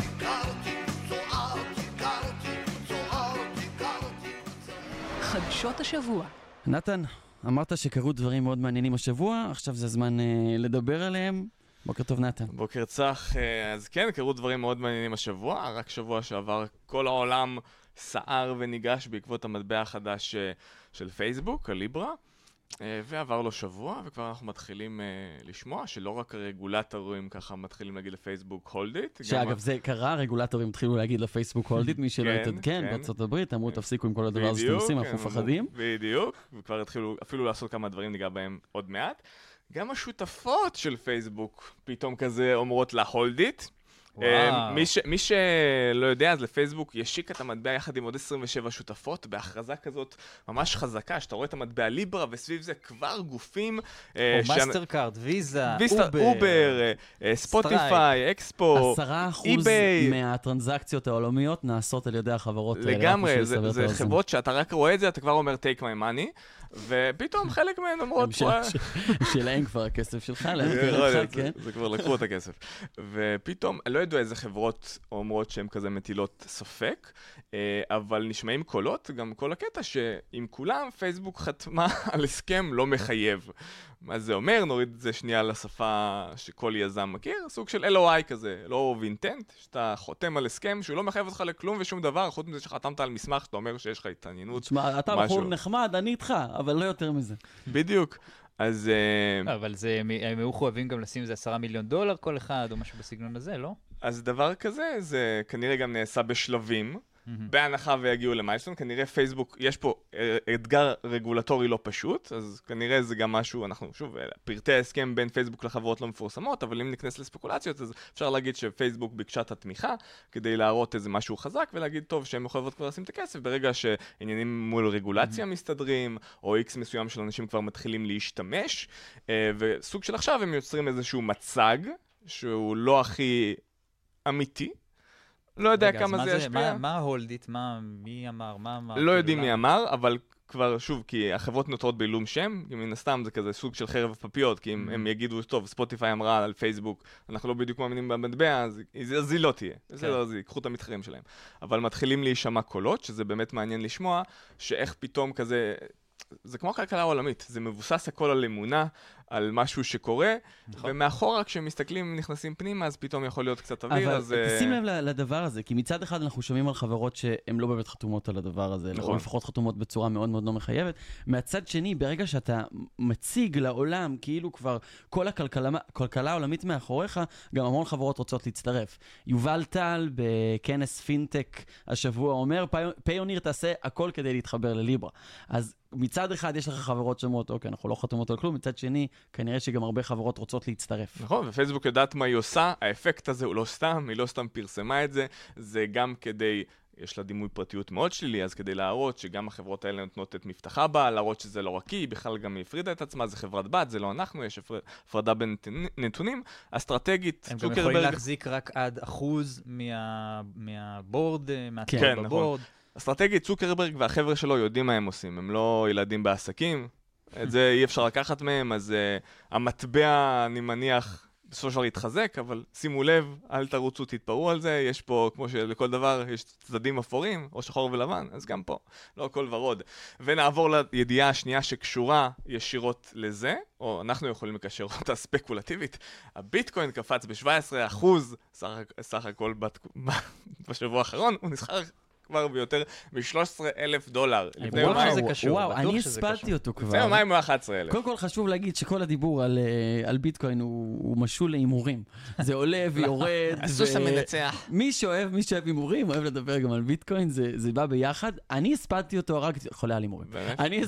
חדשות השבוע. נתן, אמרת שקרו דברים מאוד מעניינים השבוע, עכשיו זה הזמן אה, לדבר עליהם. בוקר טוב, נתן. בוקר צח. אה, אז כן, קרו דברים מאוד מעניינים השבוע. רק שבוע שעבר כל העולם סער וניגש בעקבות המטבע החדש אה, של פייסבוק, הליברה. אה, ועבר לו שבוע, וכבר אנחנו מתחילים לשמוע שלא רק הרגולטורים ככה מתחילים להגיד לפייסבוק hold it. שאגב, זה קרה, הרגולטורים התחילו להגיד לפייסבוק הולדיט, מי שלא כן, התעדכן כן. בארצות הברית, אמרו כן. תפסיקו עם כל הדבר הזה שאתם עושים, כן, אנחנו מפחדים. בדיוק, וכבר התחילו אפילו לעשות כמה דברים, ניגע בהם עוד מעט. גם השותפות של פייסבוק פתאום כזה אומרות לה hold it. וואו. מי, ש, מי שלא יודע, אז לפייסבוק ישיק את המטבע יחד עם עוד 27 שותפות, בהכרזה כזאת ממש חזקה, שאתה רואה את המטבע ליברה, וסביב זה כבר גופים... אה, או מאסטר קארד, ויזה, אובר. אה, אה, ספוטיפיי, אקספו, אחוז, eBay. מהטרנזקציות העולמיות נעשות על ידי החברות האלה. לגמרי, זה, זה. חברות שאתה רק רואה את זה, אתה כבר אומר take my money, ופתאום חלק מהן אומרות, של- "וואי, של- [LAUGHS] שלהם כבר הכסף שלך, להם כבר זה- כן? זה כבר לקחו את הכסף. ופתאום, לא ידעו איזה חברות אומרות שהן כזה מטילות ספק, אה, אבל נשמעים קולות, גם כל הקטע שעם כולם פייסבוק חתמה [LAUGHS] על הסכם לא מחייב. מה זה אומר? נוריד את זה שנייה לשפה שכל יזם מכיר, סוג של LOI כזה, לא אינטנט, שאתה חותם על הסכם שהוא לא מחייב אותך לכלום ושום דבר, חוץ מזה שחתמת על מסמך שאתה אומר שיש לך התעניינות. תשמע, אתה משהו. בחור נחמד, אני איתך, אבל לא יותר מזה. בדיוק. אז... אה, לא, אבל זה, הם הם היו חייבים גם לשים איזה עשרה מיליון דולר כל אחד, או משהו בסגנון הזה, לא? אז דבר כזה, זה כנראה גם נעשה בשלבים, בהנחה ויגיעו למיילסטון, כנראה פייסבוק, יש פה אה, אתגר רגולטורי לא פשוט, אז כנראה זה גם משהו, אנחנו, שוב, אה, פרטי ההסכם בין פייסבוק לחברות לא מפורסמות, אבל אם ניכנס לספקולציות, אז אפשר להגיד שפייסבוק ביקשה את התמיכה, כדי להראות איזה משהו חזק, ולהגיד, טוב, שהן מחויבות כבר לשים את הכסף, ברגע שעניינים מול רגולציה מסתדרים, או איקס מסוים של אנשים כבר מתחילים להשתמש, אה, וסוג של עכשיו הם יוצרים איזשהו מצג, שהוא לא הכי אמיתי. לא יודע רגע, כמה מה זה ישפיע. מה- מה ה hold it? מה, מי אמר? מה אמר? לא כאילו, יודעים מי למה? אמר, אבל כבר, שוב, כי החברות נותרות בעילום שם, כי מן הסתם זה כזה סוג של חרב פפיות, כי אם Mm. הם יגידו, טוב, ספוטיפיי אמרה על פייסבוק, אנחנו לא בדיוק מאמינים במטבע, אז אז היא לא תהיה. בסדר, אז ייקחו את המתחרים שלהם. אבל מתחילים להישמע קולות, שזה באמת מעניין לשמוע, שאיך פתאום כזה... זה כמו הכלכלה העולמית, זה מבוסס הכל על אמונה, על משהו שקורה, נכון. ומאחורה כשמסתכלים, נכנסים פנימה, אז פתאום יכול להיות קצת אוויר, אבל אז... אה, תשים לב לדבר הזה, כי מצד אחד אנחנו שומעים על חברות שהן לא באמת חתומות על הדבר הזה, נכון. או לפחות חתומות בצורה מאוד מאוד לא מחייבת. מהצד שני, ברגע שאתה מציג לעולם כאילו כבר כל הכלכלה העולמית מאחוריך, גם המון חברות רוצות להצטרף. יובל טל בכנס פינטק השבוע אומר, "פי- פיוניר תעשה הכל כדי להתחבר לליברה. אז מצד אחד יש לך חברות שאומרות, אוקיי, אנחנו לא חתומות על כלום, מצד שני, כנראה שגם הרבה חברות רוצות להצטרף. נכון, ופייסבוק יודעת מה היא עושה, האפקט הזה הוא לא סתם, היא לא סתם פרסמה את זה, זה גם כדי, יש לה דימוי פרטיות מאוד שלילי, אז כדי להראות שגם החברות האלה נותנות את מבטחה בה, להראות שזה לא רק היא, בכלל גם היא הפרידה את עצמה, זה חברת בת, זה לא אנחנו, יש הפר- הפרדה בין נתונים, אסטרטגית, הם גם יכולים להחזיק רק עד אחוז מה- מהבורד, אה, מהצוות כן, נכון. בבורד. אסטרטגית, צוקרברג והחבר'ה שלו יודעים מה הם עושים, הם לא ילדים בעסקים, את זה אי אפשר לקחת מהם, אז uh, המטבע, אני מניח, בסופו של דבר יתחזק, אבל שימו לב, אל תרוצו, תתפרעו על זה, יש פה, כמו שלכל דבר, יש צדדים אפורים, או שחור ולבן, אז גם פה, לא הכל ורוד. ונעבור לידיעה השנייה שקשורה ישירות לזה, או אנחנו יכולים לקשר אותה ספקולטיבית. הביטקוין קפץ ב-17% סך, סך הכל בת... [LAUGHS] בשבוע האחרון, הוא נסחר כבר ביותר מ-13 אלף דולר. אני לפני בטוח יומיים. שזה קשור, וואו, אני הספדתי. אותו כבר. לפני יומיים הוא היה 11 אלף. קודם כל חשוב להגיד שכל הדיבור על, אה, על ביטקוין הוא, הוא משול להימורים. זה עולה [LAUGHS] ויורד. הסוס המנצח. מי שאוהב, מי שאוהב הימורים, אוהב לדבר גם על ביטקוין, זה, זה בא ביחד. אני הספדתי אותו, הרגתי, חולה על הימורים. אני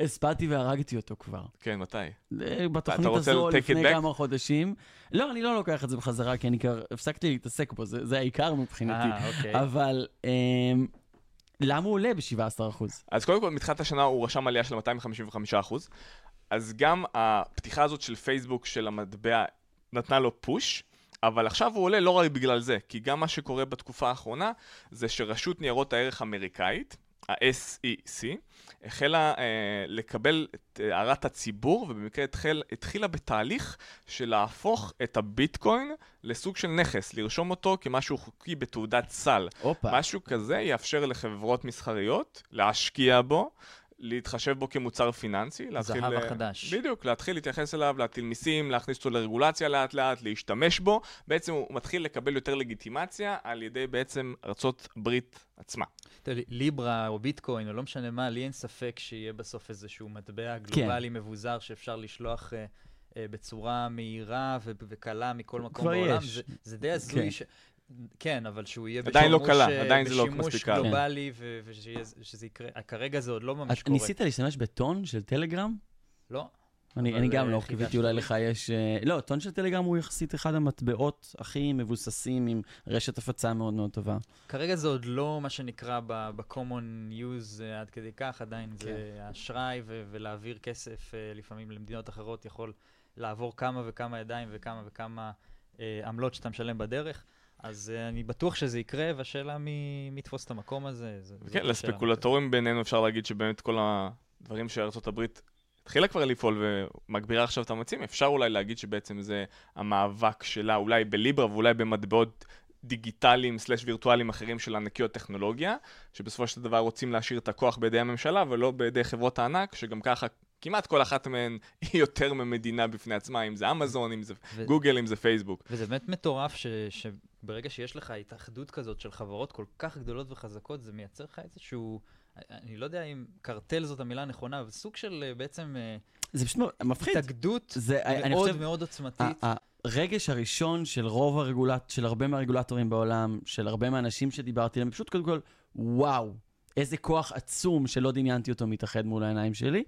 הספדתי [LAUGHS] והרגתי אותו כבר. כן, מתי? אה, בתוכנית הזו לפני? כמה חודשים. לא, אני לא לוקח את זה בחזרה, כי אני כבר הפסקתי להתעסק בו, זה, זה העיקר מבחינתי. אה, אוקיי. אבל אמ, למה הוא עולה ב-17%? אז קודם כל, מתחילת השנה הוא רשם עלייה של 255%. אז גם הפתיחה הזאת של פייסבוק של המטבע נתנה לו פוש. אבל עכשיו הוא עולה לא רק בגלל זה, כי גם מה שקורה בתקופה האחרונה זה שרשות ניירות הערך האמריקאית, ה-SEC, החלה אה, לקבל את אה, הערת הציבור, ובמקרה התחיל, התחילה בתהליך של להפוך את הביטקוין לסוג של נכס, לרשום אותו כמשהו חוקי בתעודת סל. הופה. משהו כזה יאפשר לחברות מסחריות להשקיע בו, להתחשב בו כמוצר פיננסי, להתחיל... הזהב אה, החדש. בדיוק, להתחיל להתייחס אליו, להטיל מיסים, להכניס אותו לרגולציה לאט לאט, להשתמש בו. בעצם הוא מתחיל לקבל יותר לגיטימציה על ידי בעצם ארצות ברית עצמה. אתה יודע, ליברה או ביטקוין, או לא משנה מה, לי אין ספק שיהיה בסוף איזשהו מטבע גלובלי מבוזר שאפשר לשלוח אה, אה, בצורה מהירה ו- וקלה מכל מקום כבר בעולם. יש. זה, זה די הזוי כן. ש... כן, אבל שהוא יהיה עדיין לא בשימוש, קלה, אה, עדיין זה לא בשימוש מספיק קל. גלובלי ו- ושזה יקרה. כרגע זה עוד לא ממש את קורה. ניסית להשתמש בטון של טלגרם? לא. אני, אני גם לא, קיוויתי אולי לי. לך יש... אה, לא, טון של טלגרם הוא יחסית אחד המטבעות הכי מבוססים עם רשת הפצה מאוד מאוד טובה. כרגע זה עוד לא מה שנקרא ב-common use אה, עד כדי כך, עדיין זה אשראי ו- ולהעביר כסף לפעמים למדינות אחרות יכול לעבור כמה וכמה ידיים וכמה וכמה אה, עמלות שאתה משלם בדרך. אז אה, אני בטוח שזה יקרה, והשאלה מי יתפוס את המקום הזה. כן, השאלה. לספקולטורים בינינו אפשר להגיד שבאמת כל הדברים שארצות הברית התחילה כבר לפעול ומגבירה עכשיו את המאמצים, אפשר אולי להגיד שבעצם זה המאבק שלה, אולי בליברה ואולי במטבעות דיגיטליים סלש וירטואליים אחרים של ענקיות טכנולוגיה, שבסופו של דבר רוצים להשאיר את הכוח בידי הממשלה ולא בידי חברות הענק, שגם ככה כמעט כל אחת מהן [LAUGHS] היא יותר ממדינה בפני עצמה, אם זה אמזון, אם זה ו- גוגל, אם זה פייסבוק. וזה באמת מטורף ש, שברגע שיש לך התאחדות כזאת של חברות כל כך גדולות וחזקות, זה מייצר לך איזשהו, אני לא יודע אם קרטל זאת המילה הנכונה, אבל סוג של אה, בעצם אה, זה פשוט מפחיד. התאגדות זה, אני מאוד חושב, מאוד עוצמתית. הרגש הראשון של רוב הרגולט... של הרבה מהרגולטורים בעולם, של הרבה מהאנשים שדיברתי עליהם, פשוט קודם כל, וואו, איזה כוח עצום שלא דמיינתי אותו מתאחד מול העיניים שלי.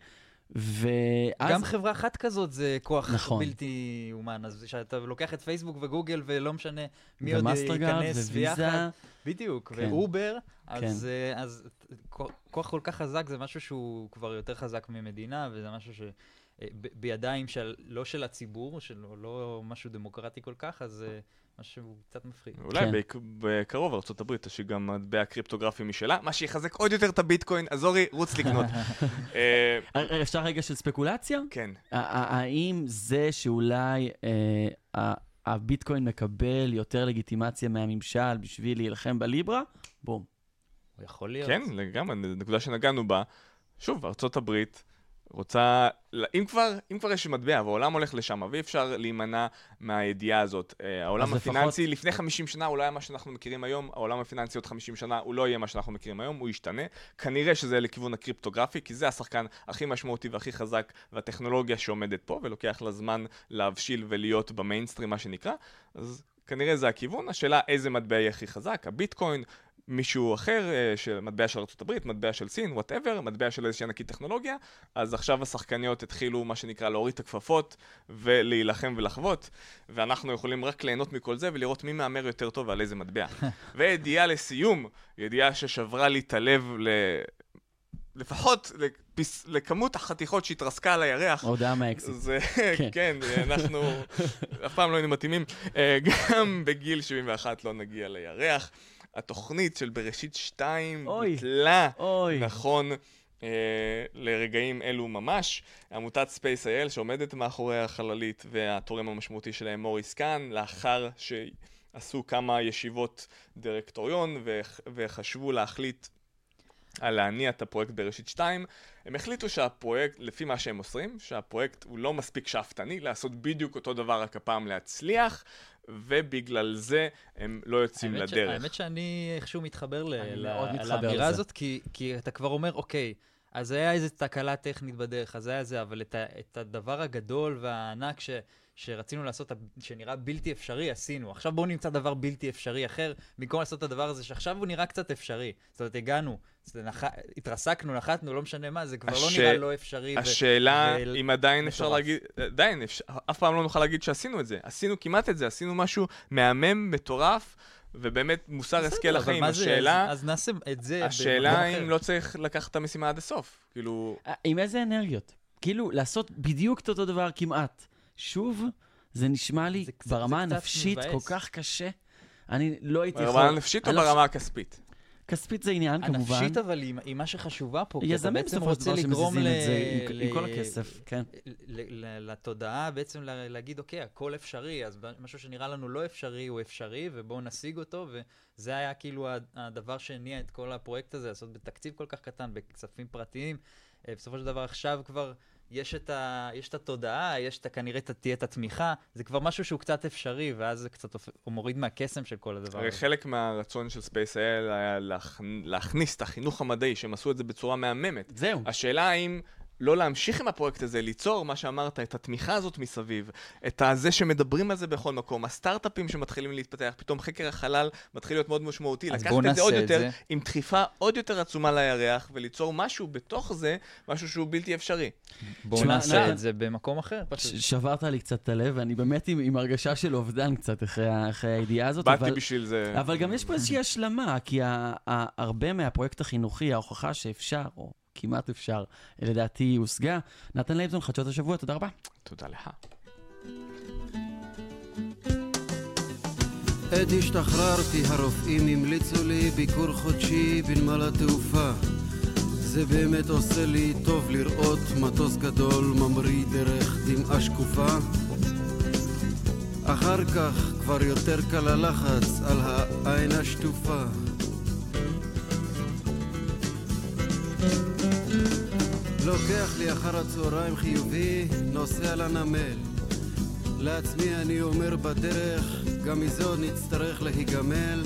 ואז... גם חברה אחת כזאת זה כוח נכון. בלתי אומן, אז כשאתה לוקח את פייסבוק וגוגל ולא משנה מי עוד ייכנס וויזה, ביחד, בדיוק, כן. ואובר, אז, כן. אה, אז כוח- כוח כל כך חזק זה משהו שהוא כבר יותר חזק ממדינה, וזה משהו ש... אה, ב- בידיים של, לא של הציבור, של לא משהו דמוקרטי כל כך, אז זה משהו קצת מפחיד. אולי כן. בק- בקרוב ארה"ב תשאיר גם מטבע קריפטוגרפי משלה, מה שיחזק עוד יותר את הביטקוין, אז אורי, רוץ לקנות. [LAUGHS] אה, אה, אפשר רגע של ספקולציה? כן. האם זה שאולי אה, הביטקוין מקבל יותר לגיטימציה מהממשל בשביל להילחם בליברה? בום. הוא יכול להיות. כן, לגמרי, נקודה שנגענו בה. שוב, ארצות הברית רוצה, אם כבר, אם כבר יש מטבע והעולם הולך לשם, ואי אפשר להימנע מהידיעה הזאת. אה, העולם אז לפחות- הפיננסי לפני 50 שנה הוא לא היה מה שאנחנו מכירים היום, העולם הפיננסי עוד 50 שנה הוא לא יהיה מה שאנחנו מכירים היום, הוא ישתנה. כנראה שזה לכיוון הקריפטוגרפי, כי זה השחקן הכי משמעותי והכי חזק, והטכנולוגיה שעומדת פה, ולוקח לה זמן להבשיל ולהיות במיינסטרים, מה שנקרא. אז כנראה זה הכיוון. השאלה איזה מטבע יהיה הכי חזק, הביטקוין, מישהו אחר, אה, של מטבע של ארה"ב, מטבע של סין, whatever, מטבע של איזושהי ענקית טכנולוגיה, אז עכשיו השחקניות התחילו, מה שנקרא, להוריד את הכפפות ולהילחם ולחוות, ואנחנו יכולים רק ליהנות מכל זה ולראות מי מהמר יותר טוב ועל איזה מטבע. [LAUGHS] וידיעה לסיום, ידיעה ששברה לי את הלב ל... לפחות לפס... לכמות החתיכות שהתרסקה על הירח. הודעה מהאקסיט. זה, כן. [LAUGHS] כן, אנחנו אף פעם לא היינו מתאימים. אה, גם בגיל 71 לא נגיע לירח. התוכנית של בראשית 2 אוי. בוטלה, אוי. נכון, אה, לרגעים אלו ממש. עמותת SpaceIL שעומדת מאחורי החללית והתורם המשמעותי שלהם מוריס קאן, לאחר שעשו כמה ישיבות דירקטוריון וח- וחשבו להחליט על להניע את הפרויקט בראשית 2, הם החליטו שהפרויקט, לפי מה שהם מוסרים, שהפרויקט הוא לא מספיק שאפתני לעשות בדיוק אותו דבר, רק הפעם להצליח, ובגלל זה הם לא יוצאים האמת ש- לדרך. האמת שאני איכשהו מתחבר ל- ל- מתחבר לאמירה. הזאת, כי, כי אתה כבר אומר, אוקיי, אז היה איזו תקלה טכנית בדרך, אז היה זה, אבל את, ה, את הדבר הגדול והענק ש, שרצינו לעשות, שנראה בלתי אפשרי, עשינו. עכשיו בואו נמצא דבר בלתי אפשרי אחר, במקום לעשות את הדבר הזה, שעכשיו הוא נראה קצת אפשרי. זאת אומרת, הגענו, נח... התרסקנו, נחתנו, לא משנה מה, זה כבר הש- לא נראה לא אפשרי. השאלה ו- אם עדיין אפשר מטורף. להגיד, עדיין, אפשר- אף פעם לא נוכל להגיד שעשינו את זה. עשינו כמעט את זה, עשינו משהו מהמם, מטורף, ובאמת מוסר השכל לחיים. מה זה? השאלה, אז, אז נעשה את זה השאלה אם. לא צריך לקחת את המשימה עד הסוף. כאילו, אה, עם איזה אנרגיות? כאילו, לעשות בדיוק את אותו דבר כמעט. שוב, זה נשמע לי זה קצת- ברמה זה הנפשית כל מבאס. כך קשה. אני לא הייתי יכול... ברמה הנפשית או לא ברמה הכספית? כספית זה עניין, כמובן. הנפשית אבל היא, היא מה שחשובה פה, יזמים בסופו של דבר לגרום שמזיזים ל... את זה עם- כל הכסף, כן. ל- ל- לתודעה בעצם לה- להגיד, אוקיי, הכל אפשרי, אז משהו שנראה לנו לא אפשרי הוא אפשרי, ובואו נשיג אותו, וזה היה כאילו הדבר שהניע את כל הפרויקט הזה, לעשות בתקציב כל כך קטן, בכספים פרטיים. אה, בסופו של דבר עכשיו כבר יש את, ה, יש את התודעה, יש את, כנראה את- תהיה את התמיכה, זה כבר משהו שהוא קצת אפשרי, ואז זה קצת הוא מוריד מהקסם של כל הדבר הרי הזה. חלק מהרצון של SpaceIL היה להכ... להכניס את החינוך המדעי, שהם עשו את זה בצורה מהממת. זהו. השאלה האם לא להמשיך עם הפרויקט הזה, ליצור מה שאמרת, את התמיכה הזאת מסביב, את הזה שמדברים על זה בכל מקום, הסטארט-אפים שמתחילים להתפתח, פתאום חקר החלל מתחיל להיות מאוד משמעותי, אז לקחת את זה עוד את יותר, זה. עם דחיפה עוד יותר עצומה לירח, וליצור משהו בתוך זה, משהו שהוא בלתי אפשרי. בואו נעשה נתן- את זה במקום אחר, פשוט. ש- שברת לי קצת את הלב, ואני באמת עם, עם הרגשה של אובדן קצת אחרי, אחרי הידיעה הזאת. באתי אבל... בשביל זה. אבל גם יש פה איזושהי השלמה, כי ה- ה- הרבה מהפרויקט החינוכי, ההוכחה שאפשר, או כמעט אפשר, לדעתי הושגה. נתן לייבזון, חדשות השבוע, תודה רבה. תודה לך. עת השתחררתי הרופאים המליצו לי ביקור חודשי בנמל התעופה זה באמת עושה לי טוב לראות מטוס גדול ממריא דרך דמעה שקופה אחר כך כבר יותר קל הלחץ על העין השטופה לוקח לי אחר הצהריים חיובי, נוסע לנמל לעצמי אני אומר בדרך, גם מזה עוד נצטרך להיגמל.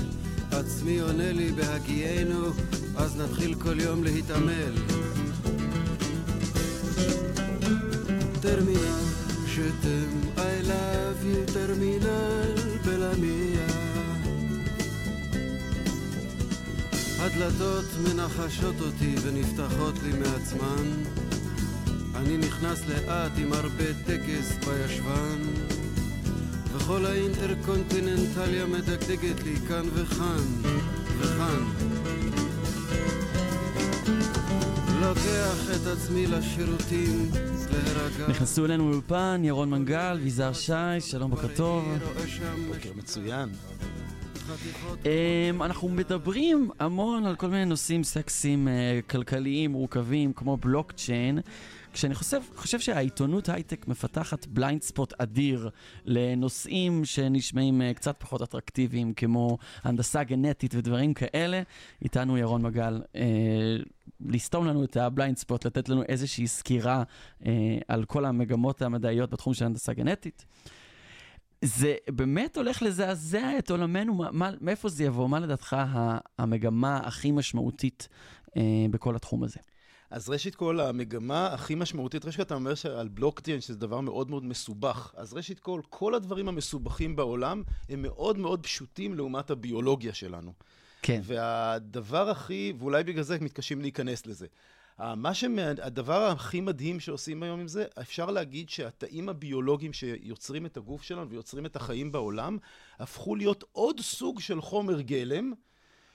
עצמי עונה לי בהגיינו, אז נתחיל כל יום להתעמל. טרמינל, שתם, I love you, טרמינל בלמיה. הדלתות מנחשות אותי ונפתחות לי מעצמן. אני נכנס לאט עם הרבה טקס בישבן וכל האינטרקונטיננטליה מדגדגת לי כאן וכאן וכאן לוקח את עצמי לשירותים נכנסו אלינו לאולפן, ירון מנגל, ויזהר שי, שלום, בוקר טוב. בוקר מצוין. Um, אנחנו מדברים המון על כל מיני נושאים סקסיים, uh, כלכליים, מורכבים, כמו בלוקצ'יין, כשאני חושב, חושב שהעיתונות הייטק מפתחת blind spot אדיר לנושאים שנשמעים uh, קצת פחות אטרקטיביים, כמו הנדסה גנטית ודברים כאלה. איתנו ירון מגל, uh, לסתום לנו את ה blind spot, לתת לנו איזושהי סקירה uh, על כל המגמות המדעיות בתחום של הנדסה גנטית. זה באמת הולך לזעזע את עולמנו, מה, מה, מאיפה זה יבוא? מה לדעתך המגמה הכי משמעותית אה, בכל התחום הזה? אז ראשית כל, המגמה הכי משמעותית, ראשית אתה אומר על בלוקצ'יין שזה דבר מאוד מאוד מסובך. אז ראשית כל, כל הדברים המסובכים בעולם הם מאוד מאוד פשוטים לעומת הביולוגיה שלנו. כן. והדבר הכי, ואולי בגלל זה מתקשים להיכנס לזה. ה- מה שמה, הדבר הכי מדהים שעושים היום עם זה, אפשר להגיד שהתאים הביולוגיים שיוצרים את הגוף שלנו ויוצרים את החיים בעולם, הפכו להיות עוד סוג של חומר גלם,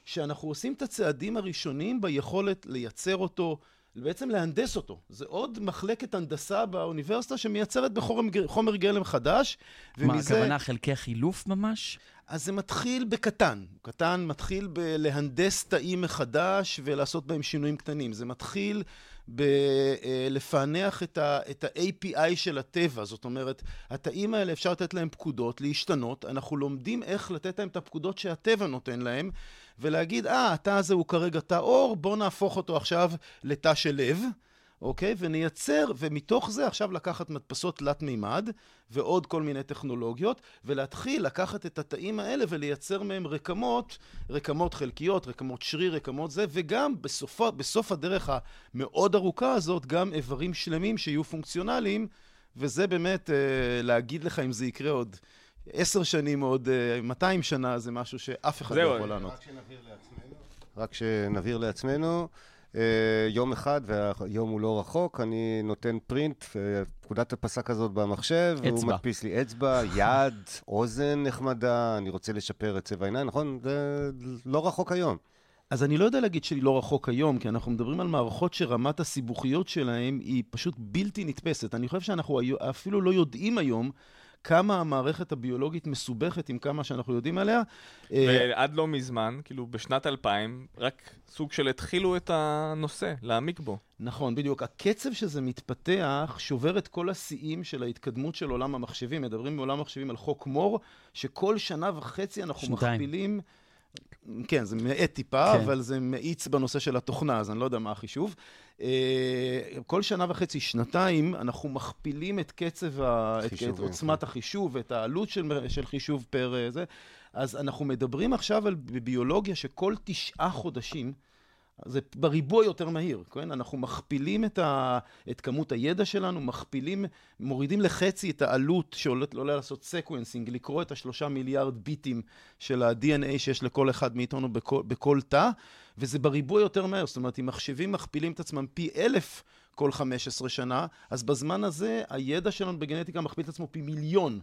שאנחנו עושים את הצעדים הראשונים ביכולת לייצר אותו, בעצם להנדס אותו. זה עוד מחלקת הנדסה באוניברסיטה שמייצרת בחומר חומר גלם חדש, מה, הכוונה חלקי חילוף ממש? אז זה מתחיל בקטן. קטן מתחיל בלהנדס תאים מחדש ולעשות בהם שינויים קטנים. זה מתחיל בלפענח את, ה, את ה-API של הטבע. זאת אומרת, התאים האלה אפשר לתת להם פקודות, להשתנות. אנחנו לומדים איך לתת להם את הפקודות שהטבע נותן להם, ולהגיד, אה, התא הזה הוא כרגע תא אור, בואו נהפוך אותו עכשיו לתא של לב. אוקיי? ונייצר, ומתוך זה עכשיו לקחת מדפסות תלת מימד ועוד כל מיני טכנולוגיות, ולהתחיל לקחת את התאים האלה ולייצר מהם רקמות, רקמות חלקיות, רקמות שריר, רקמות זה, וגם בסופו, בסוף הדרך המאוד ארוכה הזאת, גם איברים שלמים שיהיו פונקציונליים, וזה באמת, אה, להגיד לך אם זה יקרה עוד עשר שנים, עוד אה, 200 שנה, זה משהו שאף אחד לא יכול לענות. רק שנבהיר לעצמנו, אה, יום אחד, והיום הוא לא רחוק, אני נותן פרינט, אה, פקודת הפסק הזאת במחשב, והוא אצבע. מדפיס לי אצבע, יד, אוזן נחמדה, אני רוצה לשפר את צבע העיניים, נכון? זה לא רחוק היום. אז אני לא יודע להגיד שהיא לא רחוק היום, כי אנחנו מדברים על מערכות שרמת הסיבוכיות שלהן היא פשוט בלתי נתפסת. אני חושב שאנחנו אפילו לא יודעים היום כמה המערכת הביולוגית מסובכת עם כמה שאנחנו יודעים עליה. אה, ועד לא מזמן, כאילו בשנת 2000, רק סוג של התחילו את הנושא, להעמיק בו. נכון, בדיוק. הקצב שזה מתפתח שובר את כל השיאים של ההתקדמות של עולם המחשבים. מדברים בעולם המחשבים על חוק מור, שכל שנה וחצי אנחנו שנתיים. מכפילים... כן, זה מאט טיפה, כן. אבל זה מאיץ בנושא של התוכנה, אז אני לא יודע מה החישוב. אה, כל שנה וחצי, שנתיים, אנחנו מכפילים את קצב, ה... את, את חישובים, עוצמת החישוב, את העלות של, של חישוב per אה, זה. אז אנחנו מדברים עכשיו על ביולוגיה שכל תשעה חודשים, זה בריבוע יותר מהיר, כן? אנחנו מכפילים את, ה, את כמות הידע שלנו, מכפילים, מורידים לחצי את העלות שעולה עולה לעשות sequencing, לקרוא את השלושה מיליארד ביטים של ה-DNA שיש לכל אחד מאיתנו בכל, בכל תא, וזה בריבוע יותר מהר, זאת אומרת, אם מחשבים מכפילים את עצמם פי אלף כל 15 שנה, אז בזמן הזה הידע שלנו בגנטיקה מכפיל את עצמו פי מיליון.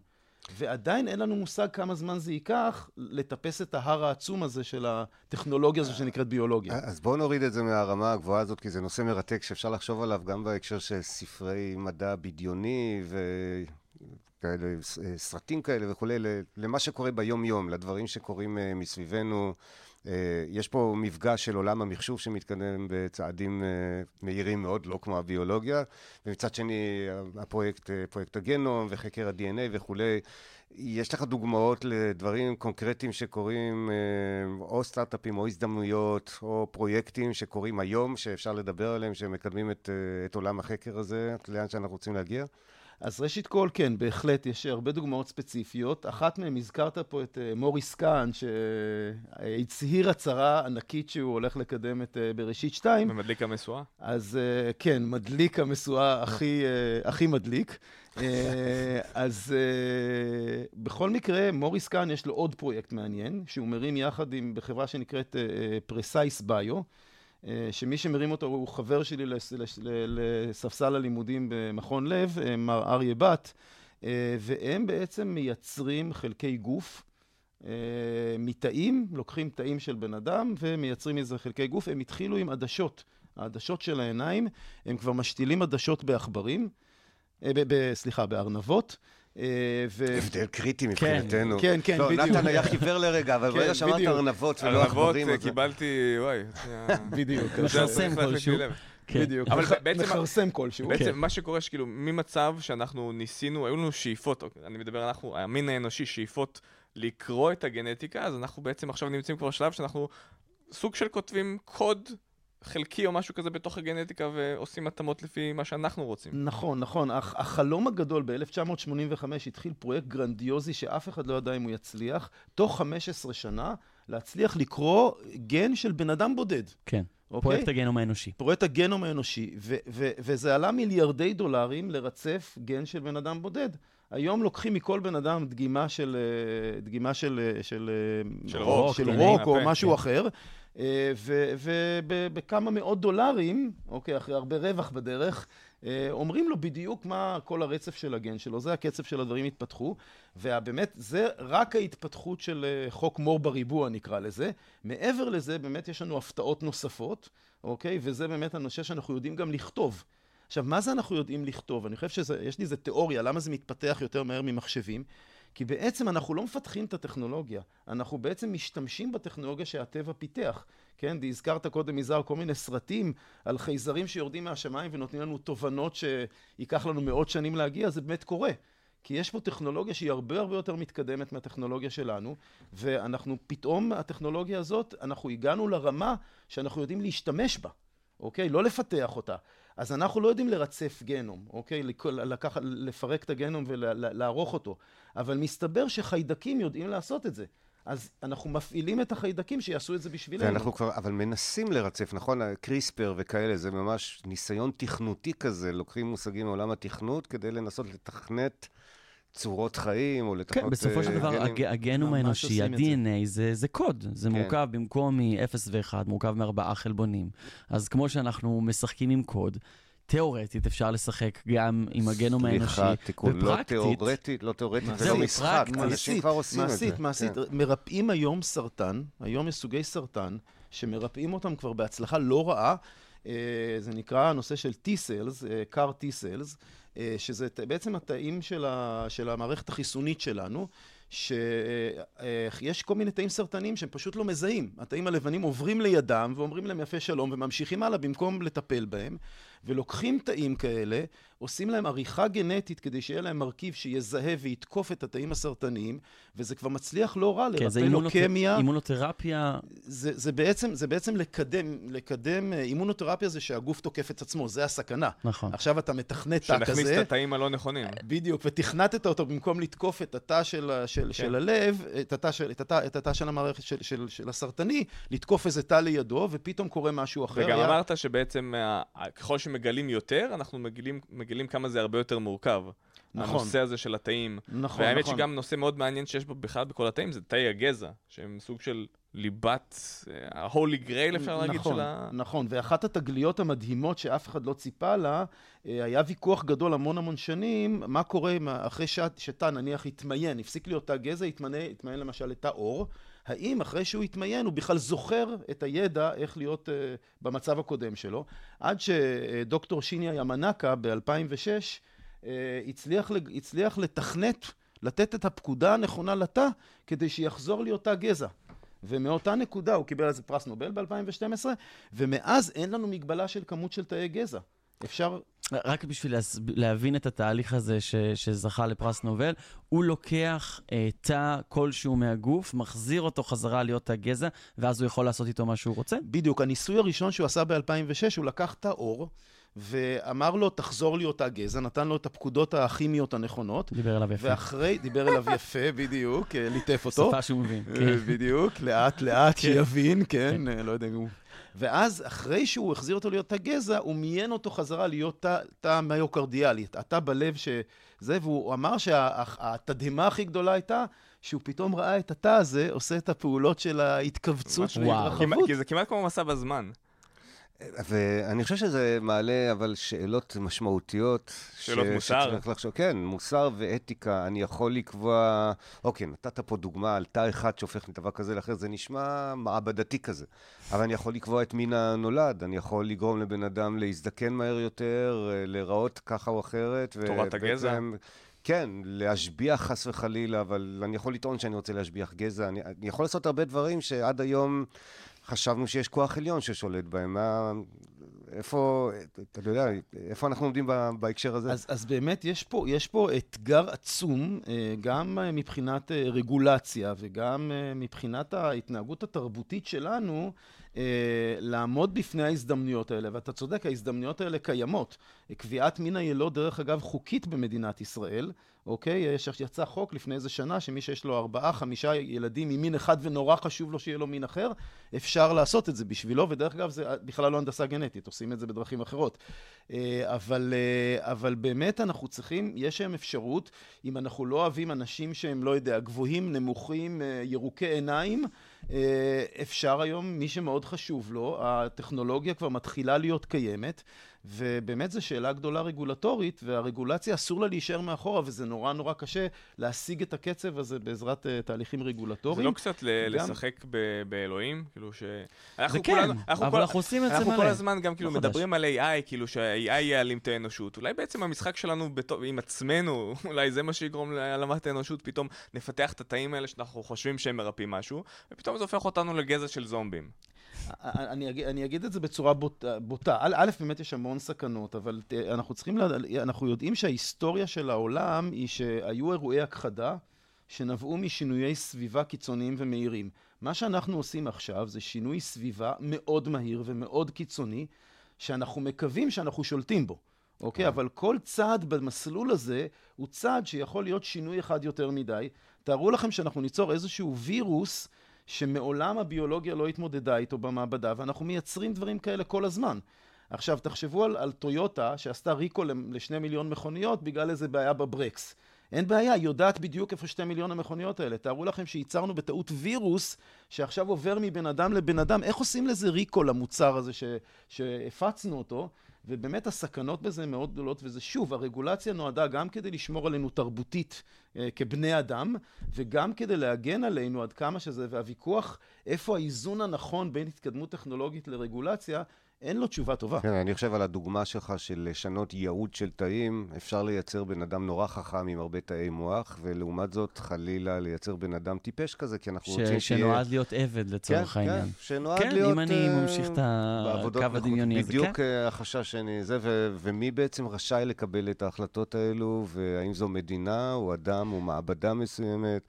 ועדיין אין לנו מושג כמה זמן זה ייקח לטפס את ההר העצום הזה של הטכנולוגיה הזו שנקראת ביולוגיה. אז בואו נוריד את זה מהרמה הגבוהה הזאת, כי זה נושא מרתק שאפשר לחשוב עליו גם בהקשר של ספרי מדע בדיוני וכאלה, ס- סרטים כאלה וכולי, למה שקורה ביום-יום, לדברים שקורים אה, מסביבנו. אה, יש פה מפגש של עולם המחשוב שמתקדם בצעדים אה, מהירים מאוד, לא כמו הביולוגיה, ומצד שני הפרויקט, אה, פרויקט הגנום וחקר ה-DNA וכולי. יש לך דוגמאות לדברים קונקרטיים שקורים, או סטארט-אפים, או הזדמנויות, או פרויקטים שקורים היום, שאפשר לדבר עליהם, שמקדמים את, את עולם החקר הזה, לאן שאנחנו רוצים להגיע? אז ראשית כל, כן, בהחלט, יש הרבה דוגמאות ספציפיות. אחת מהן, הזכרת פה את אה, מוריס קאן, שהצהיר הצהרה ענקית שהוא הולך לקדם את אה, בראשית 2. במדליק המשואה? אז אה, כן, מדליק המשואה הכי, הכי מדליק. אז בכל מקרה, מוריס קאן יש לו עוד פרויקט מעניין, שהוא מרים יחד עם, בחברה שנקראת פרסייס ביו, שמי שמרים אותו הוא חבר שלי לספסל הלימודים במכון לב, אה, מר אריה בת, אה, והם בעצם מייצרים חלקי גוף. אה, מתאים, לוקחים תאים של בן אדם ומייצרים מזה חלקי גוף. הם התחילו עם עדשות. העדשות של העיניים, הם כבר משתילים עדשות בעכברים, סליחה, בארנבות. אה, ו... הבדל קריטי מבחינתנו. כן, כן, לא, בדיוק. נתן היה חיוור לרגע, אבל כן, ברגע שאמרת בדיוק. ארנבות ולא ארנבות עכברים, אז... קיבלתי, וואי. [LAUGHS] בדיוק. מכרסם כלשהו. כן. בדיוק. אבל מח- בעצם- מכרסם כלשהו. בעצם כן. מה שקורה שכאילו ממצב שאנחנו ניסינו, היו לנו שאיפות, אוקיי, אני מדבר אנחנו, המין האנושי, שאיפות לקרוא את הגנטיקה, אז אנחנו בעצם עכשיו נמצאים כבר בשלב שאנחנו סוג של כותבים קוד חלקי או משהו כזה בתוך הגנטיקה ועושים התאמות לפי מה שאנחנו רוצים. נכון, נכון. הח- החלום הגדול ב-1985 התחיל פרויקט גרנדיוזי שאף אחד לא ידע אם הוא יצליח, תוך 15 שנה להצליח לקרוא גן של בן אדם בודד. כן. אוקיי? פרויקט הגנום האנושי. פרויקט הגנום האנושי, ו- ו- וזה עלה מיליארדי דולרים לרצף גן של בן אדם בודד. היום לוקחים מכל בן אדם דגימה של, אה, דגימה של, אה, של, אה, של רוק, של רוק או משהו כן. אחר, ובכמה מאות דולרים, אוקיי, אחרי הרבה רווח בדרך, אה, אומרים לו בדיוק מה כל הרצף של הגן שלו, זה הקצב של הדברים התפתחו, ובאמת זה רק ההתפתחות של אה, חוק מור בריבוע נקרא לזה. מעבר לזה באמת יש לנו הפתעות נוספות, אוקיי? וזה באמת הנושא שאנחנו יודעים גם לכתוב. עכשיו, מה זה אנחנו יודעים לכתוב? אני חושב שיש לי איזה תיאוריה, למה זה מתפתח יותר מהר ממחשבים? כי בעצם אנחנו לא מפתחים את הטכנולוגיה, אנחנו בעצם משתמשים בטכנולוגיה שהטבע פיתח. כן, הזכרת קודם, יזהר, כל מיני סרטים על חייזרים שיורדים מהשמיים ונותנים לנו תובנות שייקח לנו מאות שנים להגיע, זה באמת קורה. כי יש פה טכנולוגיה שהיא הרבה הרבה יותר מתקדמת מהטכנולוגיה שלנו, ואנחנו פתאום, הטכנולוגיה הזאת, אנחנו הגענו לרמה שאנחנו יודעים להשתמש בה, אוקיי? לא לפתח אותה. אז אנחנו לא יודעים לרצף גנום, אוקיי? לקחת, לפרק את הגנום ולערוך אותו. אבל מסתבר שחיידקים יודעים לעשות את זה. אז אנחנו מפעילים את החיידקים שיעשו את זה בשבילנו. ואנחנו כבר, אבל מנסים לרצף, נכון? קריספר וכאלה, זה ממש ניסיון תכנותי כזה, לוקחים מושגים מעולם התכנות כדי לנסות לתכנת צורות חיים, או לתכנות כן, בסופו של אה, דבר, גנים. הג- הגנום האנושי, זה. ה-DNA, זה זה קוד. זה כן. מורכב במקום מ-0 ו-1, מורכב מארבעה חלבונים. אז כמו שאנחנו משחקים עם קוד, תיאורטית אפשר לשחק גם עם הגנום האנושי, סליחה, תיקון, לא תיאורטית, לא תיאורטית מעשית, ולא משחק. אנשים כבר עושים את זה. מעשית, מעשית. כן. מרפאים היום סרטן, היום יש סוגי סרטן, שמרפאים אותם כבר בהצלחה לא רעה. אה, זה נקרא הנושא של T-Cells, אה, CAR T-Cells, שזה ת- בעצם התאים של, ה, של המערכת החיסונית שלנו, שיש כל מיני תאים סרטניים שהם פשוט לא מזהים. התאים הלבנים עוברים לידם ואומרים להם יפה שלום וממשיכים הלאה במקום לטפל בהם. ולוקחים תאים כאלה, עושים להם עריכה גנטית כדי שיהיה להם מרכיב שיזהה ויתקוף את התאים הסרטניים, וזה כבר מצליח לא רע, כן, זה לרפא לוקמיה. אימונותרפיה, זה, זה, בעצם, זה בעצם לקדם, לקדם, אה, אימונותרפיה זה שהגוף תוקף את עצמו, זה הסכנה. נכון. עכשיו אתה מתכנת תא שנכניס כזה, את התאים הלא נכונים. בדיוק, ותכנתת אותו במקום לתקוף את התא של, של, כן. של הלב, את התא של, את התא, את התא של המערכת של, של, של הסרטני, לתקוף איזה תא לידו, ופתאום קורה משהו אחר. וגם היה- אמרת שבעצם אה, ככל שמגלים יותר, אנחנו מגלים, מגלים כמה זה הרבה יותר מורכב. נכון. הנושא הזה של התאים. נכון, והאמת נכון. שגם נושא מאוד מעניין שיש בו בכלל בכל התאים זה תאי הגזע, שהם סוג של ליבת, אה, ה-holy grail אפשר להגיד נכון, של ה... נכון, ואחת התגליות המדהימות שאף אחד לא ציפה לה, אה, היה ויכוח גדול המון המון שנים, מה קורה אחרי שתא נניח התמיין, הפסיק להיות תא גזע, התמנה, התמיין למשל לתא עור, האם אחרי שהוא התמיין הוא בכלל זוכר את הידע איך להיות uh, במצב הקודם שלו, עד שדוקטור שיניה ימנקה ב-2006 uh, הצליח, הצליח לתכנת, לתת את הפקודה הנכונה לתא, כדי שיחזור תא גזע. ומאותה נקודה הוא קיבל על זה פרס נובל ב-2012, ומאז אין לנו מגבלה של כמות של תאי גזע. אפשר... רק בשביל להס... להבין את התהליך הזה ש... שזכה לפרס נובל, הוא לוקח אה, תא כלשהו מהגוף, מחזיר אותו חזרה להיות תא גזע, ואז הוא יכול לעשות איתו מה שהוא רוצה? בדיוק. הניסוי הראשון שהוא עשה ב-2006, הוא לקח תא עור, ואמר לו, תחזור להיות תא גזע, נתן לו את הפקודות הכימיות הנכונות. דיבר אליו יפה. ואחרי, דיבר אליו יפה, [LAUGHS] בדיוק, אה, ליטף אותו. שפה שהוא מבין, אה, כן. בדיוק, לאט לאט כן. שיבין, כן, אה, לא יודע אם הוא... ואז, אחרי שהוא החזיר אותו להיות תא גזע, הוא מיין אותו חזרה להיות תא- תא מיוקרדיאלי, התא בלב שזה, והוא אמר שהתדהמה הכי גדולה הייתה שהוא פתאום ראה את התא הזה עושה את הפעולות של ההתכווצות ממש כמעט- וההתרחבות. כי זה כמעט כמו מסע בזמן. ואני חושב שזה מעלה אבל שאלות משמעותיות. שאלות ש- מוסר? לחשוב, כן, מוסר ואתיקה. אני יכול לקבוע, אוקיי, נתת פה דוגמה על תא אחד שהופך מדבר כזה לאחר, זה נשמע מעבדתי כזה. אבל אני יכול לקבוע את מין הנולד, אני יכול לגרום לבן אדם להזדקן מהר יותר, אה, להיראות ככה או אחרת. תורת הגזע? ובעצם- כן, להשביח חס וחלילה, אבל אני יכול לטעון שאני רוצה להשביח גזע. אני, אני יכול לעשות הרבה דברים שעד היום חשבנו שיש כוח עליון ששולט בהם. מה, איפה, אתה יודע, איפה אנחנו עומדים בהקשר הזה? אז, אז באמת יש פה, יש פה אתגר עצום, אה, גם אה, מבחינת אה, רגולציה וגם מבחינת ההתנהגות התרבותית שלנו, לעמוד בפני ההזדמנויות האלה. ואתה צודק, ההזדמנויות האלה קיימות. קביעת מין היילוד, דרך אגב, חוקית במדינת ישראל, אוקיי? יש, יצא חוק לפני איזה שנה, שמי שיש לו ארבעה, חמישה ילדים ממין אחד ונורא חשוב לו שיהיה לו מין אחר, אפשר לעשות את זה בשבילו, ודרך אגב זה בכלל לא הנדסה גנטית, עושים את זה בדרכים אחרות. אה, אבל, אה, אבל באמת אנחנו צריכים, יש היום אפשרות, אם אנחנו לא אוהבים אנשים שהם, לא יודע, גבוהים, נמוכים, אה, ירוקי עיניים, אפשר היום, מי שמאוד חשוב לו, הטכנולוגיה כבר מתחילה להיות קיימת, ובאמת זו שאלה גדולה רגולטורית, והרגולציה אסור לה להישאר מאחורה, וזה נורא נורא קשה להשיג את הקצב הזה בעזרת אה, תהליכים רגולטוריים. זה לא קצת ל- גם- לשחק ב- באלוהים? כאילו ש... אנחנו זה כן, כולנו- אבל כל- אנחנו עושים את זה אנחנו כל מלא. הזמן גם כאילו לא. מדברים על AI, כאילו שה-AI יעלים את האנושות. אולי בעצם המשחק שלנו בתו- עם עצמנו, [LAUGHS] אולי זה מה שיגרום להעלמת האנושות, פתאום נפתח את התאים האלה שאנחנו חושבים שהם מרפאים משהו, ופתאום זה הופך אותנו לגזע של זומבים. אני אגיד, אני אגיד את זה בצורה בוט, בוטה. א', א', באמת יש המון סכנות, אבל אנחנו צריכים, לה, אנחנו יודעים שההיסטוריה של העולם היא שהיו אירועי הכחדה שנבעו משינויי סביבה קיצוניים ומהירים. מה שאנחנו עושים עכשיו זה שינוי סביבה מאוד מהיר ומאוד קיצוני, שאנחנו מקווים שאנחנו שולטים בו. אוקיי? אבל כל צעד במסלול הזה הוא צעד שיכול להיות שינוי אחד יותר מדי. תארו לכם שאנחנו ניצור איזשהו וירוס שמעולם הביולוגיה לא התמודדה איתו במעבדה, ואנחנו מייצרים דברים כאלה כל הזמן. עכשיו, תחשבו על, על טויוטה שעשתה ריקו לשני מיליון מכוניות בגלל איזה בעיה בברקס. אין בעיה, היא יודעת בדיוק איפה שתי מיליון המכוניות האלה. תארו לכם שייצרנו בטעות וירוס שעכשיו עובר מבן אדם לבן אדם. איך עושים לזה ריקו למוצר הזה ש, שהפצנו אותו? ובאמת הסכנות בזה מאוד גדולות, וזה שוב, הרגולציה נועדה גם כדי לשמור עלינו תרבותית אה, כבני אדם, וגם כדי להגן עלינו עד כמה שזה, והוויכוח איפה האיזון הנכון בין התקדמות טכנולוגית לרגולציה, אין לו תשובה טובה. כן, אני חושב על הדוגמה שלך של לשנות ייעוד של תאים, אפשר לייצר בן אדם נורא חכם עם הרבה תאי מוח, ולעומת זאת, חלילה, לייצר בן אדם טיפש כזה, כי אנחנו ש- רוצים שיהיה... שנועד להיות עבד לצורך כן, העניין. כן, שנועד כן, להיות... אם אני אה, ממשיך את הקו. הדמיוני הזה, בדיוק כן. אה, החשש שאני... זה, ו, ומי בעצם רשאי לקבל את ההחלטות האלו, והאם זו מדינה, או אדם, או מעבדה מסוימת.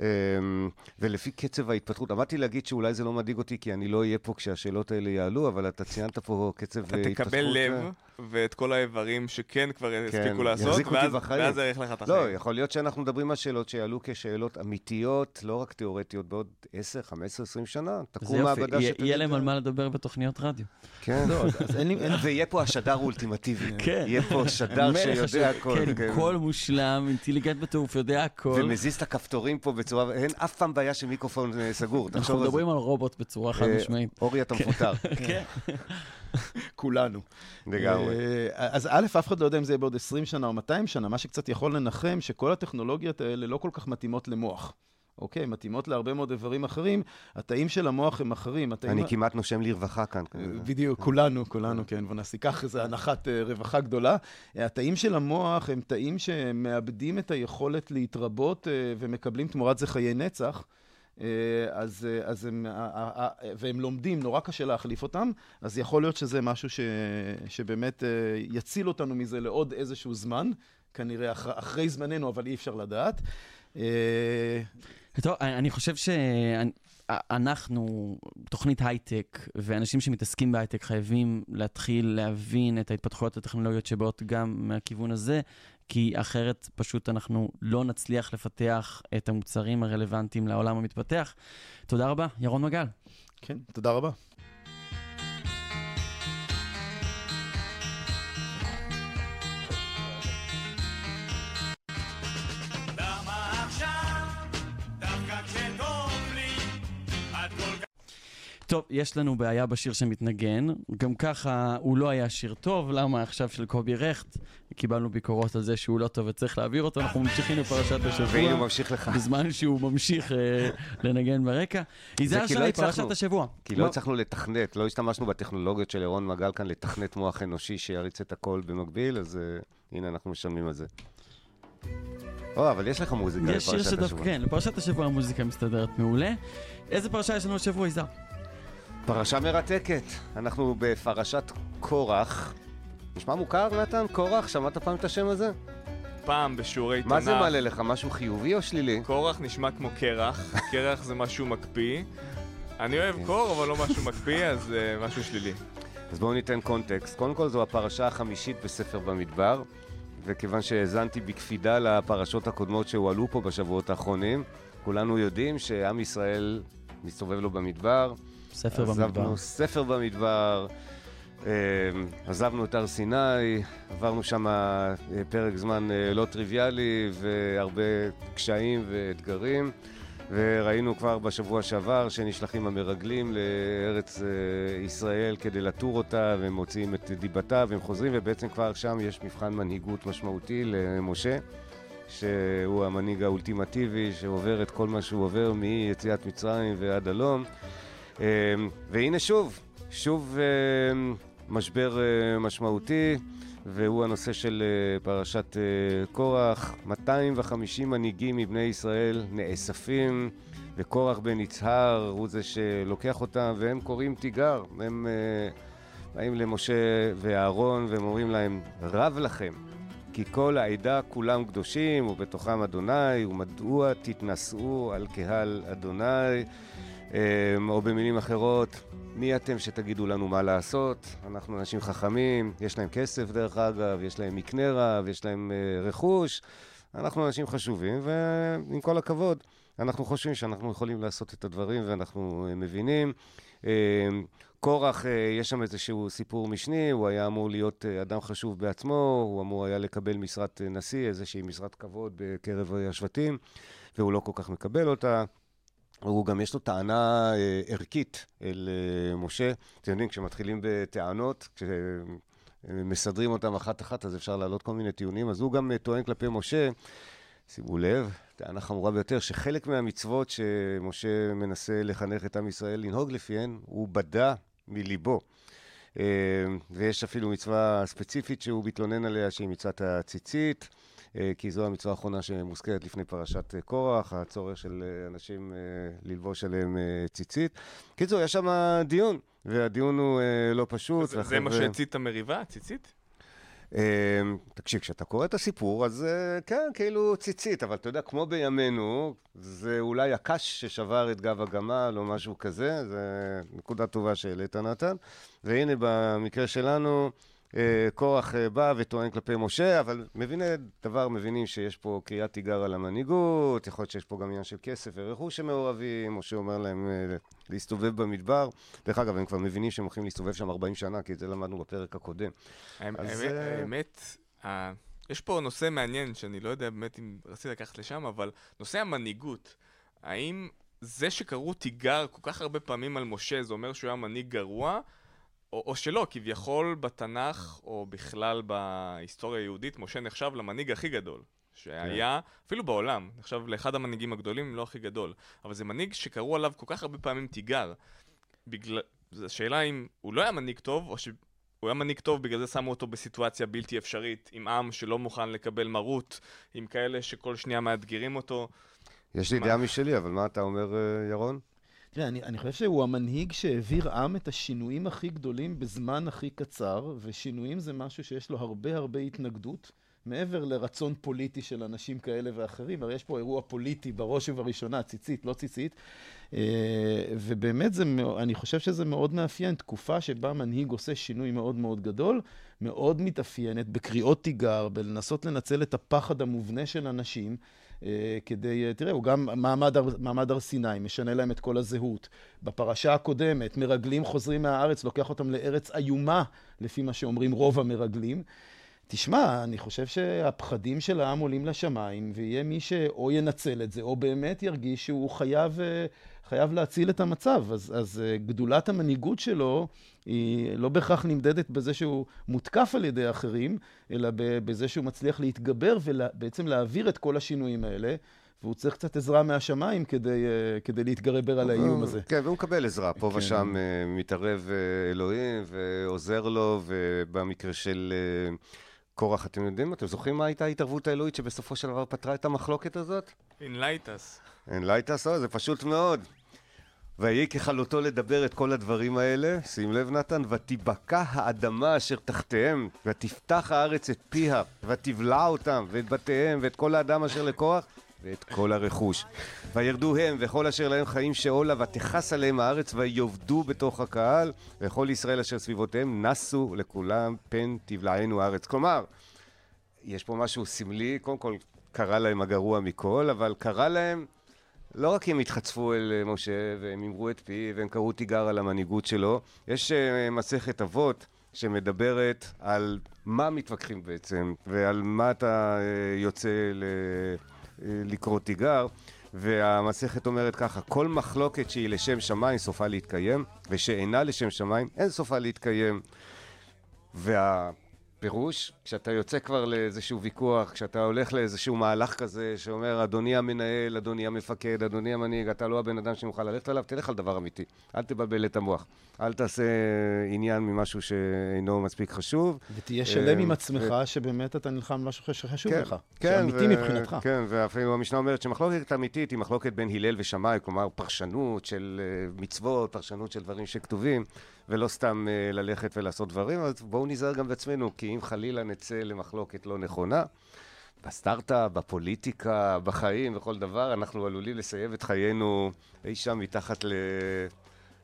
אמ, ולפי קצב ההתפתחות, עמדתי להגיד שאולי זה לא מדאיג אותי, כי אני לא אהיה פה כשהשאלות האלה יעלו, אבל אתה ציינת פה קצב אתה התפתחות. תקבל לב אה, ואת כל האיברים שכן כבר הספיקו לעשות, יחזיק אותי ואז-. ואז זה יאריך לך את לא, החיים. יכול להיות שאנחנו מדברים על שאלות שיעלו כשאלות אמיתיות, לא רק תיאורטיות, בעוד 10, 15, 20 שנה. תקום מעבדה שתגיד... יהיה להם על מה לדבר בתוכניות רדיו. כן. לא, אז- אז אין לי... אין- ויהיה פה השדר האולטימטיבי. [LAUGHS] כן. יהיה פה שדר שיודע הכל. כן, קול מושלם, אינטליגנט בטירוף, יודע הכל. ומזיז את הכפתורים פה בצורה... אין אף פעם בעיה של מיקרופון אה, סגור. אנחנו תחשוב על זה. מדברים על רובוט בצורה חד אה, משמעית. אורי, אתה מפוטר. [LAUGHS] כן. [LAUGHS] [LAUGHS] כולנו. לגמרי. אה, אז א', אף אחד לא יודע אם זה יהיה בעוד 20 שנה או 200 שנה, מה שקצת יכול לנחם, שכל הטכנולוגיות האלה לא כל כך מתאימות למוח. אוקיי, מתאימות להרבה מאוד איברים אחרים, התאים של המוח הם אחרים. התאים אני כמעט נושם לרווחה כאן. אה, בדיוק, כולנו, [LAUGHS] כולנו, כן, קח איזו הנחת אה, רווחה גדולה. התאים של המוח הם תאים שמאבדים את היכולת להתרבות ומקבלים תמורת זה חיי נצח. אה, אז, אה, אז הם, אה, והם לומדים, נורא קשה להחליף אותם, אז יכול להיות שזה משהו ש, שבאמת יציל אותנו מזה לעוד איזשהו זמן, כנראה אחר, אחרי זמננו, אבל אי אפשר לדעת. טוב, אני חושב שאנחנו, תוכנית הייטק, ואנשים שמתעסקים בהייטק חייבים להתחיל להבין את ההתפתחויות הטכנולוגיות שבאות גם מהכיוון הזה, כי אחרת פשוט אנחנו לא נצליח לפתח את המוצרים הרלוונטיים לעולם המתפתח. תודה רבה, ירון מגל. כן, תודה רבה. טוב, יש לנו בעיה בשיר שמתנגן. גם ככה הוא לא היה שיר טוב, למה עכשיו של קובי רכט? קיבלנו ביקורות על זה שהוא לא טוב וצריך להעביר אותו, אנחנו ממשיכים לפרשת השבוע. והנה הוא ממשיך לך. בזמן שהוא ממשיך אה, לנגן ברקע. יזהר לא שי, הצלחנו. פרשת השבוע. כי לא הצלחנו לתכנת, לא השתמשנו בטכנולוגיות של ירון מגל כאן לתכנת מוח אנושי שיריץ את הכל במקביל, אז אה, הנה אנחנו משלמים על זה. או, אבל יש לך מוזיקה יש שיר לפרשת שדווקא, השבוע. כן, לפרשת השבוע המוזיקה מסתדרת מעולה. איזה פרשה יש לנו השבוע, יזהר? פרשה מרתקת. אנחנו בפרשת קורח. נשמע מוכר, נתן? קורח? שמעת פעם את השם הזה? פעם בשיעורי תנ"ך. מה זה מעלה לך? משהו חיובי או שלילי? קורח נשמע כמו קרח, [LAUGHS] קרח זה משהו מקפיא. אני אוהב קור, אבל לא משהו מקפיא, אז uh, משהו שלילי. אז בואו ניתן קונטקסט. קודם כל זו הפרשה החמישית בספר במדבר, וכיוון שהאזנתי בקפידה לפרשות הקודמות שהועלו פה בשבועות האחרונים, כולנו יודעים שעם ישראל מסתובב לו במדבר. ספר עזבנו במדבר. ספר במדבר, עזבנו את הר סיני, עברנו שם אה, פרק זמן אה, לא טריוויאלי והרבה קשיים ואתגרים. וראינו כבר בשבוע שעבר שנשלחים המרגלים לארץ אה, ישראל כדי לתור אותה, והם מוציאים את דיבתה, והם חוזרים, ובעצם כבר שם יש מבחן מנהיגות משמעותי למשה, שהוא המנהיג האולטימטיבי, שעובר את כל מה שהוא עובר מיציאת מצרים ועד הלום. אה, והנה שוב, שוב אה, משבר אה, משמעותי. והוא הנושא של אה, פרשת אה, קורח. 250 מנהיגים מבני ישראל נאספים, וקורח בן יצהר הוא זה שלוקח אותם, והם קוראים תיגר. הם באים למשה ואהרון והם אומרים להם, רב לכם, כי כל העדה כולם קדושים, ובתוכם אדוני, ומדוע תתנשאו על קהל אדוני? אה, או במילים אחרות, מי אתם שתגידו לנו מה לעשות? אנחנו אנשים חכמים, יש להם כסף דרך אגב, יש להם מקנה רב, יש להם uh, רכוש. אנחנו אנשים חשובים, ועם כל הכבוד, אנחנו חושבים שאנחנו יכולים לעשות את הדברים ואנחנו uh, מבינים. Uh, קורח, uh, יש שם איזשהו סיפור משני, הוא היה אמור להיות אדם חשוב בעצמו, הוא אמור היה לקבל משרת נשיא, איזושהי משרת כבוד בקרב השבטים, והוא לא כל כך מקבל אותה. הוא גם יש לו טענה אה, ערכית אל אה, משה. אתם יודעים, כשמתחילים בטענות, כשמסדרים אותם אחת-אחת, אז אפשר להעלות כל מיני טיעונים. אז הוא גם אה, טוען כלפי משה שימו לב, טענה חמורה ביותר, שחלק מהמצוות שמשה מנסה לחנך את עם ישראל לנהוג לפיהן, הוא בדה מליבו. אה, ויש אפילו מצווה ספציפית שהוא מתלונן עליה, שהיא מצוות הציצית, אה, כי זו המצווה האחרונה שמוזכרת לפני פרשת אה, קורח, הצורך של אה, אנשים אה, ללבוש עליהם אה, ציצית. קיצור, יש שם דיון, והדיון הוא אה, לא פשוט. זה- זה מה שהצית את המריבה, ציצית? אה, תקשיב, כשאתה קורא את הסיפור, אז אה, כן, כאילו ציצית, אבל אתה יודע, כמו בימינו, זה אולי הקש ששבר את גב הגמל או משהו כזה, זה נקודה טובה שהעלית, נתן. והנה, במקרה שלנו, אה, קורח אה, בא וטוען כלפי משה, אבל מביני דבר, מבינים שיש פה קריאת תיגר על המנהיגות, יכול להיות שיש פה גם עניין של כסף ורכוש שמעורבים, משה אומר להם אה, להסתובב במדבר. דרך אגב, הם כבר מבינים שהם הולכים להסתובב שם 40 שנה, כי את זה למדנו בפרק הקודם. האמת- אה, יש פה נושא מעניין, שאני לא יודע באמת אם רציתי לקחת לשם, אבל נושא המנהיגות. האם זה שקראו תיגר כל כך הרבה פעמים על משה, זה אומר שהוא היה מנהיג גרוע? או, או שלא, כביכול בתנ"ך, או בכלל בהיסטוריה היהודית, משה נחשב למנהיג הכי גדול. שהיה, אפילו בעולם, נחשב לאחד המנהיגים הגדולים, אם לא הכי גדול. אבל זה מנהיג שקראו עליו כל כך הרבה פעמים תיגר. בגלל... זו השאלה אם הוא לא היה מנהיג טוב, או שהוא היה מנהיג טוב, בגלל זה שמו אותו בסיטואציה בלתי אפשרית, עם עם שלא מוכן לקבל מרות, עם כאלה שכל שנייה מאתגרים אותו. יש לי מה? דעה משלי, אבל מה אתה אומר, אה, ירון? תראה, אני, אני חושב שהוא המנהיג שהעביר עם את השינויים הכי גדולים בזמן הכי קצר, ושינויים זה משהו שיש לו הרבה הרבה התנגדות, מעבר לרצון פוליטי של אנשים כאלה ואחרים, הרי יש פה אירוע פוליטי בראש ובראשונה, ציצית, לא ציצית, אה, ובאמת זה, אני חושב שזה מאוד מאפיין, תקופה שבה מנהיג עושה שינוי מאוד מאוד גדול, מאוד מתאפיינת בקריאות תיגר, בלנסות לנצל את הפחד המובנה של אנשים. אה, כדי, אה, תראה, הוא גם מעמד, מעמד הר סיני, משנה להם את כל הזהות. בפרשה הקודמת, מרגלים חוזרים מהארץ, לוקח אותם לארץ איומה, לפי מה שאומרים רוב המרגלים. תשמע, אני חושב שהפחדים של העם עולים לשמיים, ויהיה מי שאו ינצל את זה, או באמת ירגיש שהוא חייב, אה, חייב להציל את המצב. אז, אז אה, גדולת המנהיגות שלו היא לא בהכרח נמדדת בזה שהוא מותקף על ידי אחרים, אלא בזה שהוא מצליח להתגבר ובעצם להעביר את כל השינויים האלה. והוא צריך קצת עזרה מהשמיים כדי, אה, כדי להתגבר על האיום הזה. כן, והוא מקבל עזרה. פה כן. ושם מתערב אלוהים ועוזר לו, ובמקרה של קורח, אתם יודעים, אתם זוכרים מה הייתה ההתערבות האלוהית שבסופו של דבר פתרה את המחלוקת הזאת? אין lights. אין lights, אה, זה פשוט מאוד. ויהי ככלותו לדבר את כל הדברים האלה, שים לב נתן, ותיבקע האדמה אשר תחתיהם, ותפתח הארץ את פיה, ותבלע אותם, ואת בתיהם, ואת כל האדם אשר לקורח, ואת כל הרכוש. וירדו הם, וכל אשר להם חיים שאולה, ותכס עליהם הארץ, ויאבדו בתוך הקהל, וכל ישראל אשר סביבותיהם נסו לכולם, פן תבלענו הארץ. כלומר, יש פה משהו סמלי, קודם כל קרה להם הגרוע מכל, אבל קרה להם לא רק הם התחצפו אל אה, משה והם אמרו את פי והם קראו תיגר על המנהיגות שלו, יש אה, מסכת אבות שמדברת על מה מתווכחים בעצם ועל מה אתה אה, יוצא ל- לקרוא תיגר. והמסכת אומרת ככה, כל מחלוקת שהיא לשם שמיים סופה להתקיים, ושאינה לשם שמיים אין סופה להתקיים. והפירוש, כשאתה יוצא כבר לאיזשהו ויכוח, כשאתה הולך לאיזשהו מהלך כזה שאומר, אדוני המנהל, אדוני המפקד, אדוני המנהיג, אתה לא הבן אדם שנוכל ללכת עליו, תלך על דבר אמיתי. אל תבלבל את המוח. אל תעשה עניין ממשהו שאינו מספיק חשוב. ותהיה שלם עם אה, עצמך שבאמת אתה נלחם על משהו שחשוב כן, לך. כן, שאמיתי ו- מבחינתך. כן, ואפילו המשנה אומרת שמחלוקת אמיתית היא מחלוקת בין הלל ושמאי, כלומר פרשנות של אה, מצוות, פרשנות של דברים שכתובים, ולא סתם אה, ללכת ולעשות דברים, אז בואו ניזהר גם בעצמנו, כי אם חלילה נצא למחלוקת לא נכונה, בסטארט-אפ, בפוליטיקה, בחיים, בכל דבר, אנחנו עלולים לסיים את חיינו אי שם מתחת ל...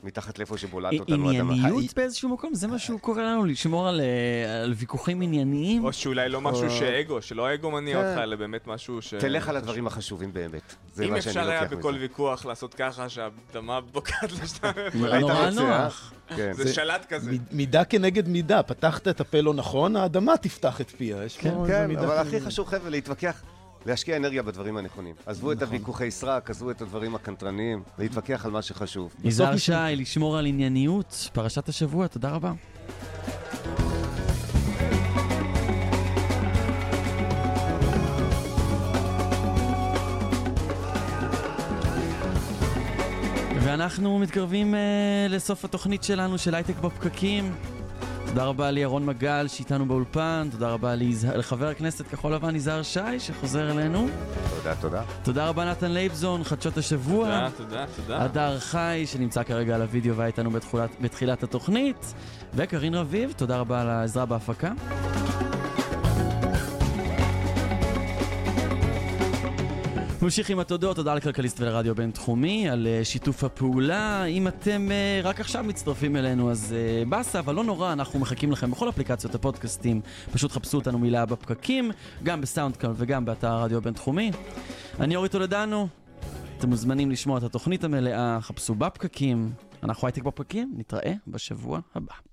מתחת לאיפה שבולעת אותנו האדמה. ענייניות באיזשהו מקום, זה מה שהוא קורא לנו, לשמור על, אה, על ויכוחים ענייניים. או שאולי לא משהו או- שאגו, שלא האגו מניע כן. אותך, אלא באמת משהו ש... תלך על הדברים החשובים באמת. זה אם מה שאני אפשר היה לוקח בכל מזה. ויכוח לעשות ככה שהאדמה בוקעת לשתיים, [LAUGHS] נורא אה? נוח. כן. זה שלט כזה. מידה כנגד מידה, פתחת את הפה לא נכון, האדמה תפתח את פיה. כן, מידה אבל. הכי חשוב, חבר'ה, להתווכח, להשקיע אנרגיה בדברים הנכונים. עזבו את נכון. הוויכוחי סרק, עזבו את הדברים הקנטרניים, להתווכח על מה שחשוב. יזהר שי, לשמור על ענייניות, פרשת השבוע, תודה רבה. ואנחנו מתקרבים uh, לסוף התוכנית שלנו של הייטק בפקקים. תודה רבה לירון מגל שאיתנו באולפן, תודה רבה. לחבר הכנסת כחול לבן יזהר שי שחוזר אלינו. תודה, תודה. תודה רבה נתן לייבזון, חדשות השבוע. תודה, תודה, תודה. הדר חי שנמצא כרגע על הוידאו והיה איתנו בתחולת, בתחילת התוכנית. וקרין רביב, תודה רבה על העזרה בהפקה. נמשיך עם התודות, תודה לכלכליסט ולרדיו בינתחומי על uh, שיתוף הפעולה. אם אתם uh, רק עכשיו מצטרפים אלינו, אז uh, באסה, אבל לא נורא, אנחנו מחכים לכם בכל אפליקציות הפודקאסטים. פשוט חפשו אותנו במילה בפקקים, גם בסאונד קלאוד וגם באתר הרדיו הבינתחומי. אני אורי טולדנו, אתם מוזמנים לשמוע את התוכנית המלאה, חפשו בפקקים. אנחנו הייטק בפקקים, נתראה בשבוע הבא.